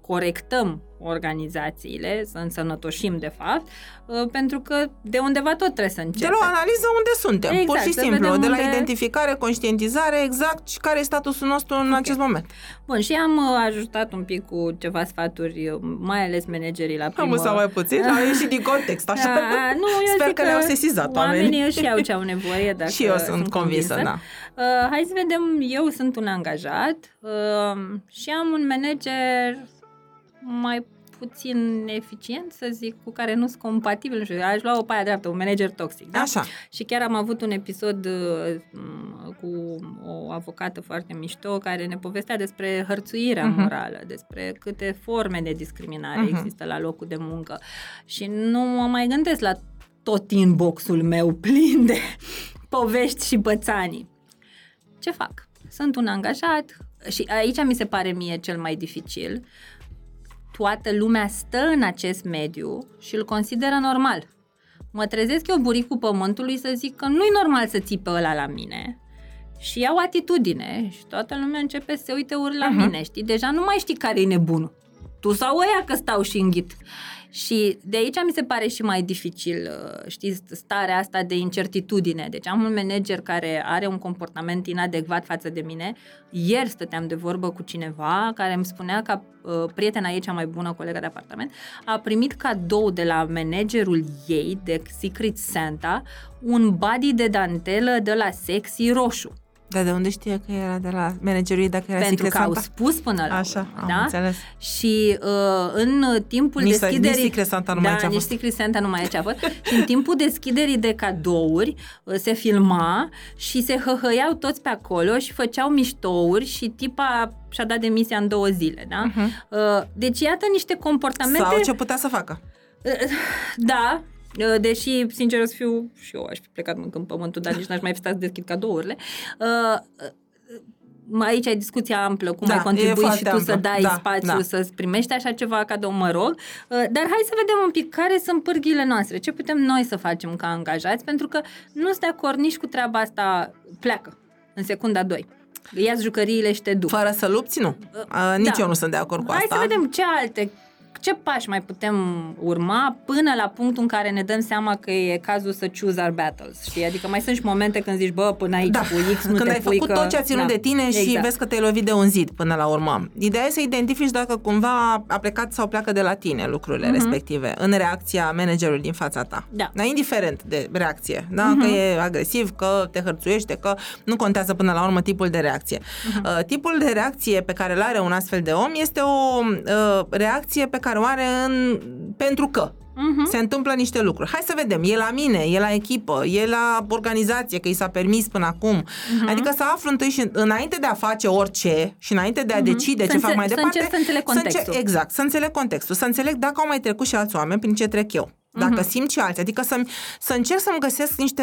corectăm organizațiile, să însănătoșim de fapt, uh, pentru că de undeva tot trebuie să De începem. la o analiză unde suntem, Exact, pur și să simplu, vedem de la unde- identificare, conștientizare, exact și care e statusul nostru în acest moment. Bun, și am uh, ajutat un pic cu ceva sfaturi, uh, mai ales managerii la primă... Am sau mai puțin, am ieșit din context, așa. A, nu, eu Sper zic că le-au sesizat oamenii. Oamenii își iau ce au nevoie dacă Și eu sunt convinsă, da. Uh, hai să vedem, eu sunt un angajat uh, și am un manager mai puțin eficient, să zic, cu care nu sunt compatibil. Nu știu, aș lua o paia dreaptă, un manager toxic. Da? Așa. Și chiar am avut un episod uh, cu o avocată foarte mișto care ne povestea despre hărțuirea uh-huh. morală, despre câte forme de discriminare uh-huh. există la locul de muncă. Și nu mă mai gândesc la tot inboxul meu plin de povești și bățanii. Ce fac? Sunt un angajat și aici mi se pare mie cel mai dificil. Toată lumea stă în acest mediu și îl consideră normal. Mă trezesc eu buricul pământului să zic că nu-i normal să ții pe ăla la mine, și iau atitudine și toată lumea începe să se uite ur la uh-huh. mine, știi? Deja nu mai știi care e nebunul. Tu sau ăia că stau și înghit. Și de aici mi se pare și mai dificil, uh, știi, starea asta de incertitudine. Deci am un manager care are un comportament inadecvat față de mine. Ieri stăteam de vorbă cu cineva care îmi spunea că uh, prietena ei, cea mai bună colegă de apartament, a primit cadou de la managerul ei, de Secret Santa, un body de dantelă de la sexy roșu. Dar de unde știe că era de la managerul dacă era Pentru că Santa? au spus până la Așa, urmă, am da? înțeles. Și uh, în timpul Nici, deschiderii... Nici Secret Santa nu da, mai ce a nici fost. Secret Santa nu mai e ce a fost. și în timpul deschiderii de cadouri uh, se filma și se hăhăiau toți pe acolo și făceau miștouri și tipa și-a dat demisia în două zile, da? Uh-huh. Uh, deci iată niște comportamente... Sau ce putea să facă. Uh, da, uh, Deși, sincer să fiu, și eu aș fi plecat mâncând pământul, dar nici n-aș mai fi stat să deschid cadourile. Uh, aici ai discuția amplă, cum Da, ai e contribuit foarte și tu amplă. să dai Da, spațiu, da. să-ți primești așa ceva cadou, mă rog. Uh, Dar hai să vedem un pic care sunt pârghile noastre, ce putem noi să facem ca angajați, pentru că nu sunt de acord nici cu treaba asta, pleacă în secunda 2. ia jucăriile și te duc. Fără să lupți, nu. Uh, nici da. eu nu sunt de acord cu Hai asta. să vedem ce alte ce pași mai putem urma până la punctul în care ne dăm seama că e cazul să choose our battles, știi? Adică mai sunt și momente când zici, bă, până aici Da, cu X nu când te ai pui făcut că... tot ce a ținut da, de tine și exact. vezi că te-ai lovit de un zid până la urmă. Ideea e să identifici dacă cumva a plecat sau pleacă de la tine lucrurile uh-huh. respective, în reacția managerului din fața ta. Da. Dar indiferent de reacție, da? Uh-huh. că e agresiv, că te hărțuiește, că nu contează până la urmă tipul de reacție. Uh-huh. Uh, tipul de reacție pe care îl are un astfel de om este o uh, reacție pe care o are în pentru că Mhm. se întâmplă niște lucruri. Hai să vedem, e la mine, e la echipă, e la organizație, că i s-a permis până acum. Mhm. Adică să aflu întâi și înainte de a face orice și înainte de a decide Să ce fac înțe- mai să departe. încerc să înțeleg contextul. exact, să înțeleg contextul, să înțeleg dacă au mai trecut și alți oameni prin ce trec eu. Dacă simt și alții, adică să, să încerc să-mi găsesc niște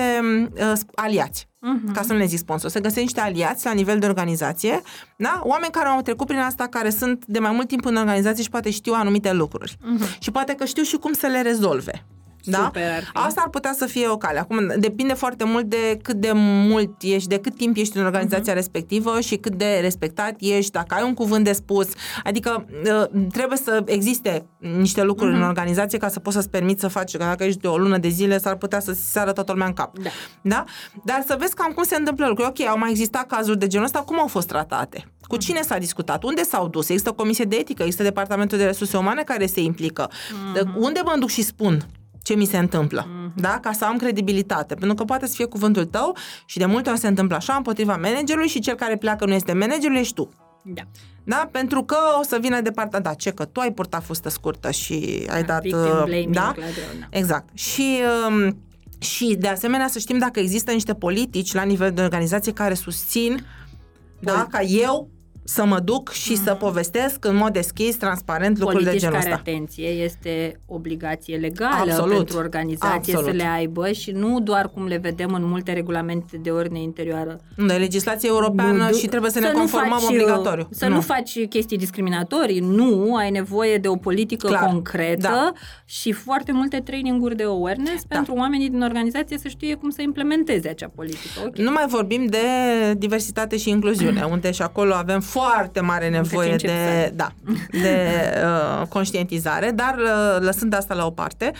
uh, aliați, Mhm. ca să nu le zic sponsor, să găsesc niște aliați la nivel de organizație, da? oameni care au trecut prin asta, care sunt de mai mult timp în organizație și poate știu anumite lucruri. Și poate că știu și cum să le rezolve. Da? Super ar fi. Asta ar putea să fie o cale. Acum, depinde foarte mult de cât de mult ești, de cât timp ești în organizația uh-huh. respectivă și cât de respectat ești, dacă ai un cuvânt de spus. Adică uh, trebuie să existe niște lucruri uh-huh. în organizație ca să poți să-ți permiți să faci, că dacă ești de o lună de zile, s-ar putea să se sară toată lumea în cap. Da. da? Dar să vezi cam cum se întâmplă lucruri. Ok, au mai existat cazuri de genul ăsta, cum au fost tratate? Cu cine s-a discutat? Unde s-au dus? Există o comisie de etică? Există departamentul de resurse umane care se implică? Uh-huh. Unde mă duc și spun ce mi se întâmplă, mm-hmm. da? Ca să am credibilitate. Pentru că poate să fie cuvântul tău și de multe ori se întâmplă așa împotriva managerului și cel care pleacă nu este managerul, ești tu. Da. Da? Pentru că o să vină de partea, da, ce că tu ai purtat fustă scurtă și ai dat... Victim uh, blaming da? la greu, da. Exact. Și... Um, și de asemenea să știm dacă există niște politici la nivel de organizație care susțin da, ca eu să mă duc și mm-hmm. să povestesc în mod deschis, transparent lucruri Politici de genul care, ăsta. atenție, este obligație legală Absolut. pentru organizație Absolut. să le aibă și nu doar cum le vedem în multe regulamente de ordine interioară. Nu, e legislație europeană Nu, și trebuie să, ne nu conformăm faci, uh, obligatoriu. Să nu. nu faci chestii discriminatorii, nu, ai nevoie de o politică Clar, concretă da. și foarte multe traininguri de awareness Da. pentru oamenii din organizație să știe cum să implementeze acea politică. Okay. Nu mai vorbim de diversitate și incluziune, unde și acolo avem foarte mare nevoie încep de, să- da, de uh, conștientizare, dar uh, lăsând asta la o parte,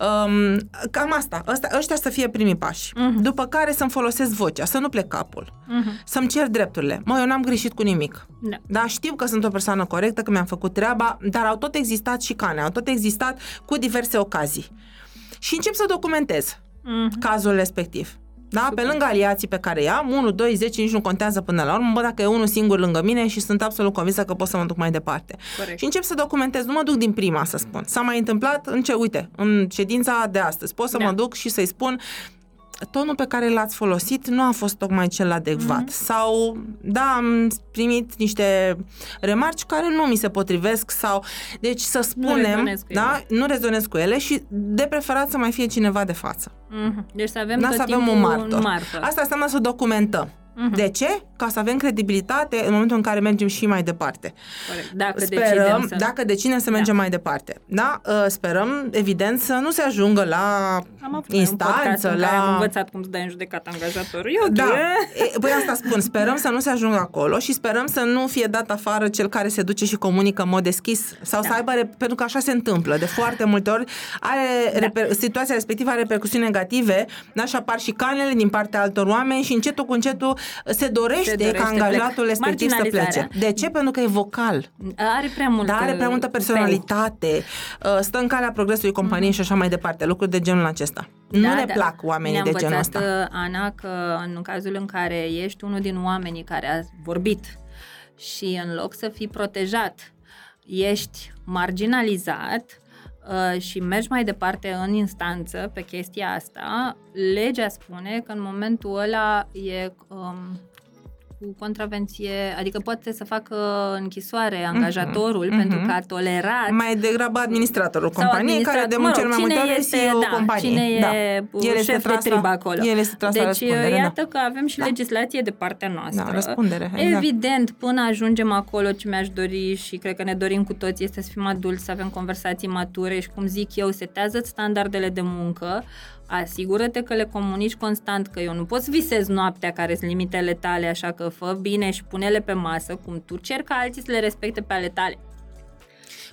um, cam asta, asta, ăștia să fie primii pași. Mhm. După care să-mi folosesc vocea, să nu plec capul, să-mi cer drepturile. Mă, eu n-am greșit cu nimic. Da. Da, știu că sunt o persoană corectă, că mi-am făcut treaba, dar au tot existat șicane, au tot existat cu diverse ocazii. Și încep să documentez Mhm. cazul respectiv. Da? Super. Pe lângă aliații pe care i-am, 1, 2, 10, nici nu contează până la urmă, bă, dacă e unul singur lângă mine și sunt absolut convinsă că pot să mă duc mai departe. Corect. Și încep să documentez, nu mă duc din prima să spun. S-a mai întâmplat în ce, uite, în ședința de astăzi. Pot să Da. mă duc și să-i spun tonul pe care l-ați folosit nu a fost tocmai cel adecvat. Mhm. Mm-hmm. Sau, da, am primit niște remarci care nu mi se potrivesc sau... Deci să spunem, rezonez cu da, nu rezonez cu ele și de preferat să mai fie cineva de față. Mhm. Deci să avem Da, tot să avem timpul un martor. un martor. Asta înseamnă să documentăm. Mhm. De ce? Ca să avem credibilitate în momentul în care mergem și mai departe. Corect. Dacă Sperăm, decidem să... dacă decidem să mergem mai departe. Da? Uh, Sperăm, evident, să nu se ajungă la Am avut un podcast instanță, în care am la... învățat cum să dai în judecată angajatorul. E ok. Da, E, păi asta spun, sperăm să nu se ajungă acolo și sperăm să nu fie dat afară cel care se duce și comunică în mod deschis sau da. să aibă, re- pentru că așa se întâmplă de foarte multe ori, are Da. reper- situația respectivă are repercusiuni negative, da, și apar și canele din partea altor oameni și încetul cu încetul se dorește, Se dorește, ca angajatul plec. respectiv să plece. Marginalizarea. De ce? Pentru că e vocal. Are prea mult... Dar are prea multă personalitate, uh, stă în calea progresului companiei și așa mai departe, lucruri de genul acesta. nu ne plac oamenii Ne-a de genul învățat, ăsta. uh, Ana, că în cazul în care ești unul din oamenii care a vorbit și în loc să fii protejat, ești marginalizat uh, și mergi mai departe în instanță pe chestia asta, legea spune că în momentul ăla e um, cu contravenție, adică poate să facă închisoare angajatorul mhm. pentru că a tolerat Mai degrabă administratorul Sau companiei, care de administrat- multe mă ori rog, mai multe cine ori este, este o da, companie. Cine da. e El este șef de tras la- trib acolo. El este tras la deci, răspundere, iată da. că avem și Da. legislație de partea noastră. Da, răspundere, exact. Evident, până ajungem acolo, ce mi-aș dori și cred că ne dorim cu toți este să fim adulți, să avem conversații mature și, cum zic eu, setează standardele de muncă, asigură-te că le comunici constant, că eu nu pot să visez noaptea care sunt limitele tale, așa că fă bine și pune-le pe masă, cum tu cer ca alții să le respecte pe ale tale.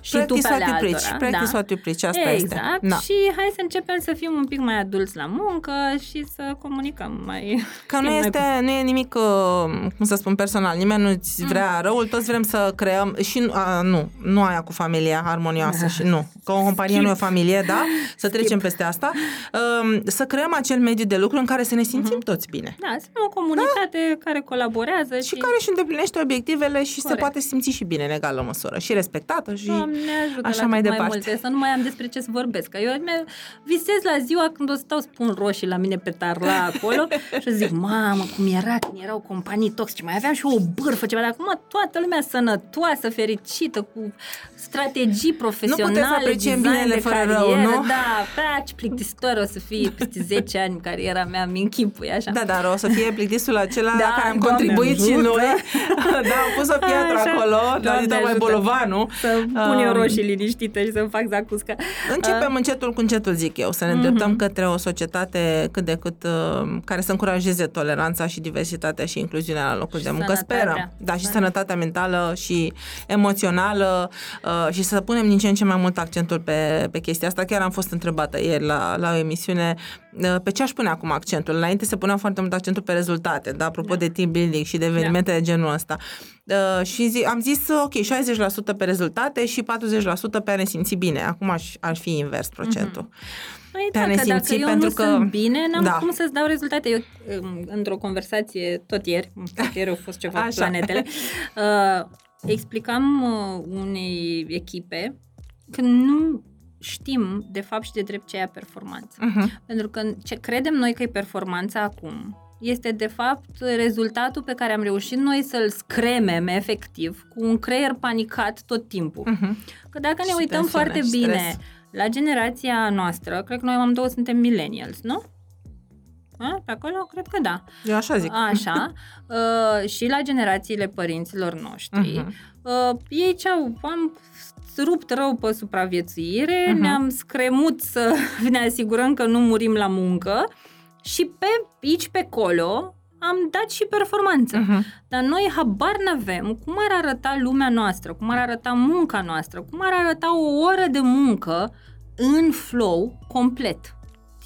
Și tu Practice pe ale what you preach. altora. Practice da. what you preach. Asta exact. este. Da. Și hai să începem să fim un pic mai adulți la muncă și să comunicăm mai... Că nu mai este, nu e nimic, uh, cum să spun, personal. Nimeni nu-ți Mm. vrea răul, toți vrem să creăm și a, nu, nu aia cu familia harmonioasă și nu. Că o companie nu e o familie, da? Să trecem peste asta. Um, Să creăm acel mediu de lucru în care să ne simțim toți bine. Da, să fim o comunitate care colaborează și... Și care își îndeplinește obiectivele și se Corect. poate simți și bine în egală măsură. Și respectată și Doamne ajută așa la mai cât departe. mai multe, să nu mai am despre ce să vorbesc. Că eu mi- visez la ziua când o să stau spun roșii la mine pe tarla acolo și zic, mamă, cum era când erau companii toxice. Mai aveam și o bârfă ceva, dar acum toată lumea sănătoasă, fericită, cu strategii profesionale, apreciem design binele de fără carieră, rău, nu? Da, da, ce plictisitor o să fie peste 10 ani cariera mea, mi închipui așa. Da, dar o să fie plictisul acela Da, la care am Doamne contribuit și ajută. noi. da, am pus o piatră Așa. acolo, la Doamne Dita mai ajută. Bolovanu. Să pun eu Um, roșii liniștită și să-mi fac zacuscă. Începem încetul cu încetul, zic eu, să ne îndreptăm către o societate cât de cât uh, care să încurajeze toleranța și diversitatea și incluziunea la locul Și de muncă. sănătatea. Sperăm. Da, și Da. sănătatea mentală și emoțională uh, și să punem din ce în ce mai mult accentul pe, pe chestia asta. Chiar am fost întrebată ieri la, la o emisiune uh, pe ce aș pune acum accentul. Înainte se punea foarte mult accentul pe rezultate, da, apropo de team building și de evenimente de genul ăsta. Uh, și zi, am zis, ok, 60% pe rezultate și 40% pe a ne simți bine. Acum aș, ar fi invers procentul. Păi pe a da, ne că dacă simți, eu pentru nu că- sunt bine, n-am Da. cum să-ți dau rezultate. Eu, um, într-o conversație, tot ieri, tot ieri au fost ceva cu Așa. planetele, uh, explicam uh, unei echipe că nu știm, de fapt și de drept, ce e performanță. Uh-huh. Pentru că ce credem noi că e performanța acum, este de fapt rezultatul pe care am reușit noi să-l scremem efectiv cu un creier panicat tot timpul. Uh-huh. Că dacă ne Și uităm tensiune foarte și bine stres. la generația noastră, cred că noi am două suntem millennials, nu? A, pe acolo? Cred că da. Eu așa zic. Așa. Uh, și la generațiile părinților noștri. Mhm. Uh, ei ce-au? Am rupt rău pe supraviețuire, Mhm. ne-am scremut să ne asigurăm că nu murim la muncă și pe aici, pe acolo, am dat și performanță. Uh-huh. Dar noi habar n-avem cum ar arăta lumea noastră, cum ar arăta munca noastră, cum ar arăta o oră de muncă în flow complet.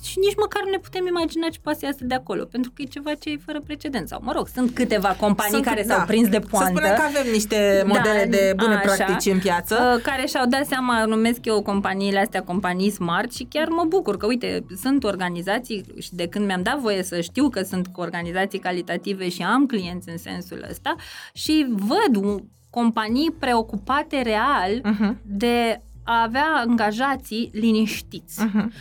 Și nici măcar nu ne putem imagina ce poate să iasă de acolo, pentru că e ceva ce e fără precedent. Sau, mă rog, sunt câteva companii Sunt- care da. s-au prins de poantă. Să spunem că avem niște modele de bune așa, practici în piață. uh, care și-au dat seama, numesc eu companiile astea companii smart și chiar mă bucur că, uite, sunt organizații și de când mi-am dat voie să știu că sunt organizații calitative și am clienți în sensul ăsta și văd un- companii preocupate real Mhm. de a avea angajații liniștiți. Mhm.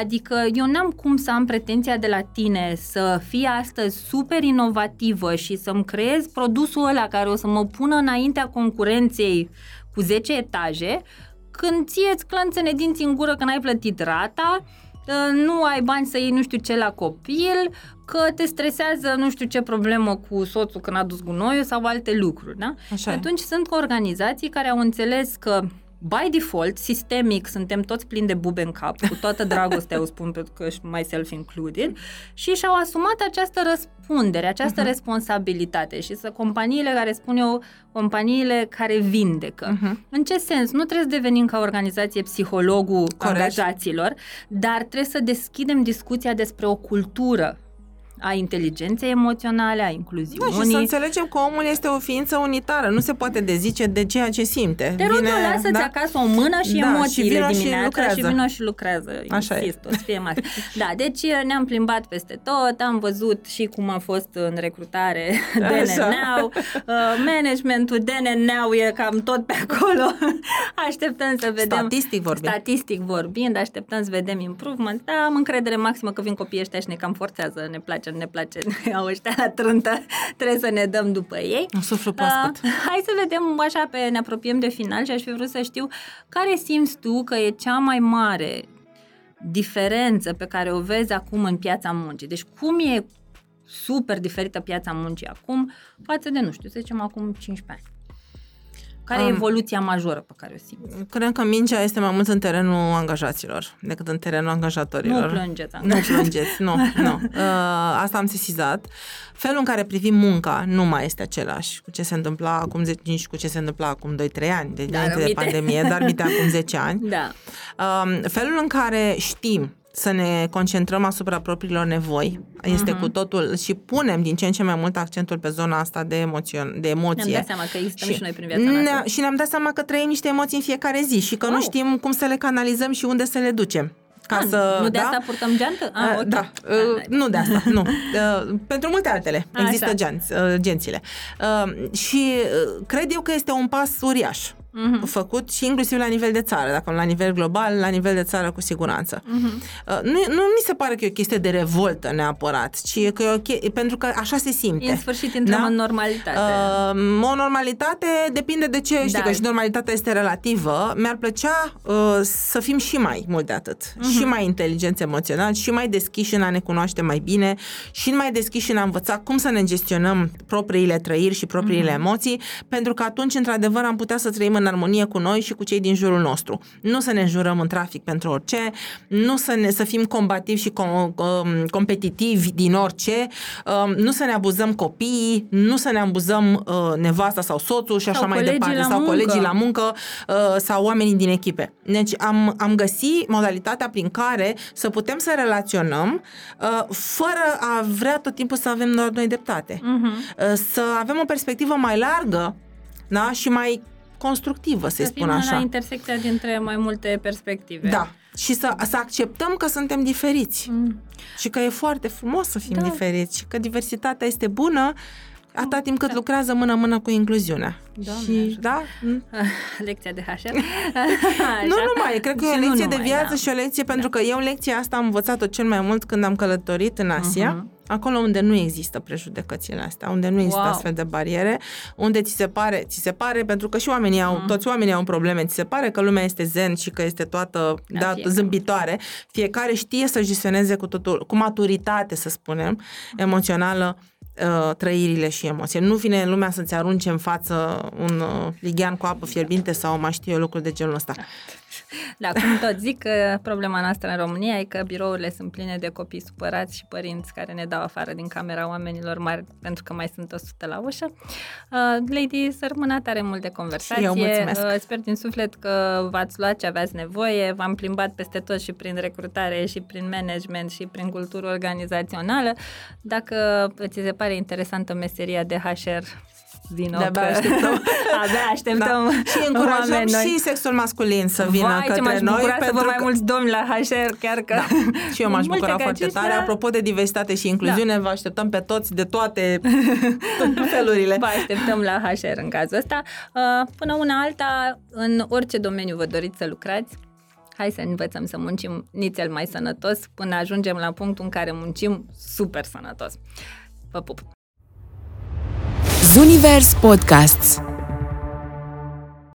Adică eu n-am cum să am pretenția de la tine să fii astăzi super inovativă și să-mi creez produsul ăla care o să mă pună înaintea concurenței cu 10 etaje, când ție îți clănțene dinții în gură că n-ai plătit rata, ă, nu ai bani să iei nu știu ce la copil, că te stresează nu știu ce problemă cu soțul când a dus gunoiul sau alte lucruri, da? Așa Și e. atunci sunt organizații care au înțeles că by default, sistemic, suntem toți plini de bube în cap, cu toată dragostea o spun pentru că și myself included, și și-au asumat această răspundere, această Mhm. responsabilitate și să companiile care spun eu, companiile care vindecă. Mhm. În ce sens? Nu trebuie să devenim ca organizație psihologul Corect. angajaților, dar trebuie să deschidem discuția despre o cultură a inteligenței emoționale, a Da, incluziunii. și să înțelegem că omul este o ființă unitară, nu se poate dezice de ceea ce simte. Te rog eu, lasă-ți da? acasă o mână și Da, emoțiile și vino și dimineața lucrează. și vino și lucrează. Așa e. Insist, o să fie mare. Da, deci ne-am plimbat peste tot, am văzut și cum a fost în recrutare DNN-ul, managementul DNN-ul e cam tot pe acolo. Așteptăm să vedem. Statistic vorbind. Statistic vorbind, așteptăm să vedem improvement. Da, am încredere maximă că vin copiii ăștia și ne cam forțează, ne place, nu ne place, au ăștia la trântă, trebuie să ne dăm după ei. Un suflu proaspăt. Uh, hai să vedem așa pe ne apropiem de final și aș fi vrut să știu care simți tu că e cea mai mare diferență pe care o vezi acum în piața muncii. Deci cum e super diferită piața muncii acum față de, nu știu, să zicem acum 15 ani. Care e Um, evoluția majoră pe care o simți? Cred că mingea este mai mult în terenul angajaților decât în terenul angajatorilor. Nu plângeți, Nu angajați. plângeți, nu, nu. Uh, asta am sesizat. Felul în care privim munca nu mai este același cu ce se întâmpla acum 10 nici cu ce se întâmpla acum 2-3 ani, de Dar înainte de aminte. pandemie, dar aminte acum 10 ani. Da. Um, felul în care știm să ne concentrăm asupra propriilor nevoi este Mhm. cu totul și punem din ce în ce mai mult accentul pe zona asta de, emoțion, de emoție. Ne-am dat seama că existăm și noi prin viața noastră. ne- și ne-am dat seama că trăim niște emoții în fiecare zi și că nu Wow. știm cum să le canalizăm și unde să le ducem. Ca Ah, să, nu de da? asta purtăm geantă? Ah, Uh, ok. Da, Ah, uh, hai. nu de asta, nu. Uh, pentru multe altele Așa. există genți, uh, gențile. Uh, și uh, cred eu că este un pas uriaș Mhm. făcut și inclusiv la nivel de țară, dacă nu la nivel global, la nivel de țară cu siguranță. Mhm. Uh, nu, nu mi se pare că e o chestie de revoltă neapărat, ci că e o che- pentru că așa se simte. În sfârșit intrăm Da? în normalitate. Uh, o normalitate depinde de ce, știi Da. că și normalitatea este relativă. Mi-ar plăcea uh, să fim și mai mult de atât. Mhm. Și mai inteligenți emoțional, și mai deschiși în a ne cunoaște mai bine, și mai deschiși în a învăța cum să ne gestionăm propriile trăiri și propriile Mhm. emoții, pentru că atunci, într-adevăr, am putea să trăim în armonie cu noi și cu cei din jurul nostru. Nu să ne înjurăm în trafic pentru orice, nu să, ne, să fim combativi și com, um, competitivi din orice, um, nu să ne abuzăm copiii, nu să ne abuzăm uh, nevasta sau soțul și așa Sau mai colegii departe, la sau muncă. colegii la muncă uh, sau oamenii din echipe. Deci am, am găsit modalitatea prin care să putem să relaționăm uh, fără a vrea tot timpul să avem doar noi dreptate. Mhm. Uh, să avem o perspectivă mai largă da? și mai constructivă, să-i Să spun fim așa. la intersecția dintre mai multe perspective. Da. Și să, să acceptăm că suntem diferiți. Mm. Și că e foarte frumos să fim Da. diferiți. Și că diversitatea este bună atâta timp cât lucrează mână-mână cu incluziunea. Doamne și, ajută. da? Mm. Lecția de HR. Nu numai, cred că e Și o nu lecție de numai, viață da. și o lecție, pentru că eu lecția asta am învățat-o cel mai mult când am călătorit în Asia, Mhm. acolo unde nu există prejudecățile astea, unde nu există Wow. astfel de bariere, unde ți se pare, ți se pare, pentru că și oamenii au, Mhm. toți oamenii au probleme, ți se pare că lumea este zen și că este toată Da, da, fiecare. zâmbitoare, fiecare știe să gestioneze cu totul, cu maturitate, să spunem, emoțională, uh, trăirile și emoții. Nu vine lumea să-ți arunce în față un uh, lighean cu apă fierbinte sau mai știu eu lucruri de genul ăsta. Da, cum tot zic, că problema noastră în România e că birourile sunt pline de copii supărați și părinți care ne dau afară din camera oamenilor mari pentru că mai sunt 100 la ușă. Uh, Lady, să rămână tare mult de conversație. Și eu mulțumesc. Uh, sper din suflet că v-ați luat ce aveați nevoie, v-am plimbat peste tot și prin recrutare și prin management și prin cultură organizațională. Dacă ți se pare interesantă meseria de HR, vino De-abia că... așteptăm. Abia așteptăm da. Și încurajăm și sexul masculin să vină Vai, către ce noi. pentru să vă că... mai mulți domni la HR, chiar că... Da. Și eu m-aș bucura foarte tare. Apropo de diversitate și incluziune, da. vă așteptăm pe toți de toate felurile. Vă așteptăm la HR în cazul ăsta. Uh, până una alta, în orice domeniu vă doriți să lucrați, hai să învățăm să muncim nițel mai sănătos până ajungem la punctul în care muncim super sănătos. Vă pup! Zunivers Podcasts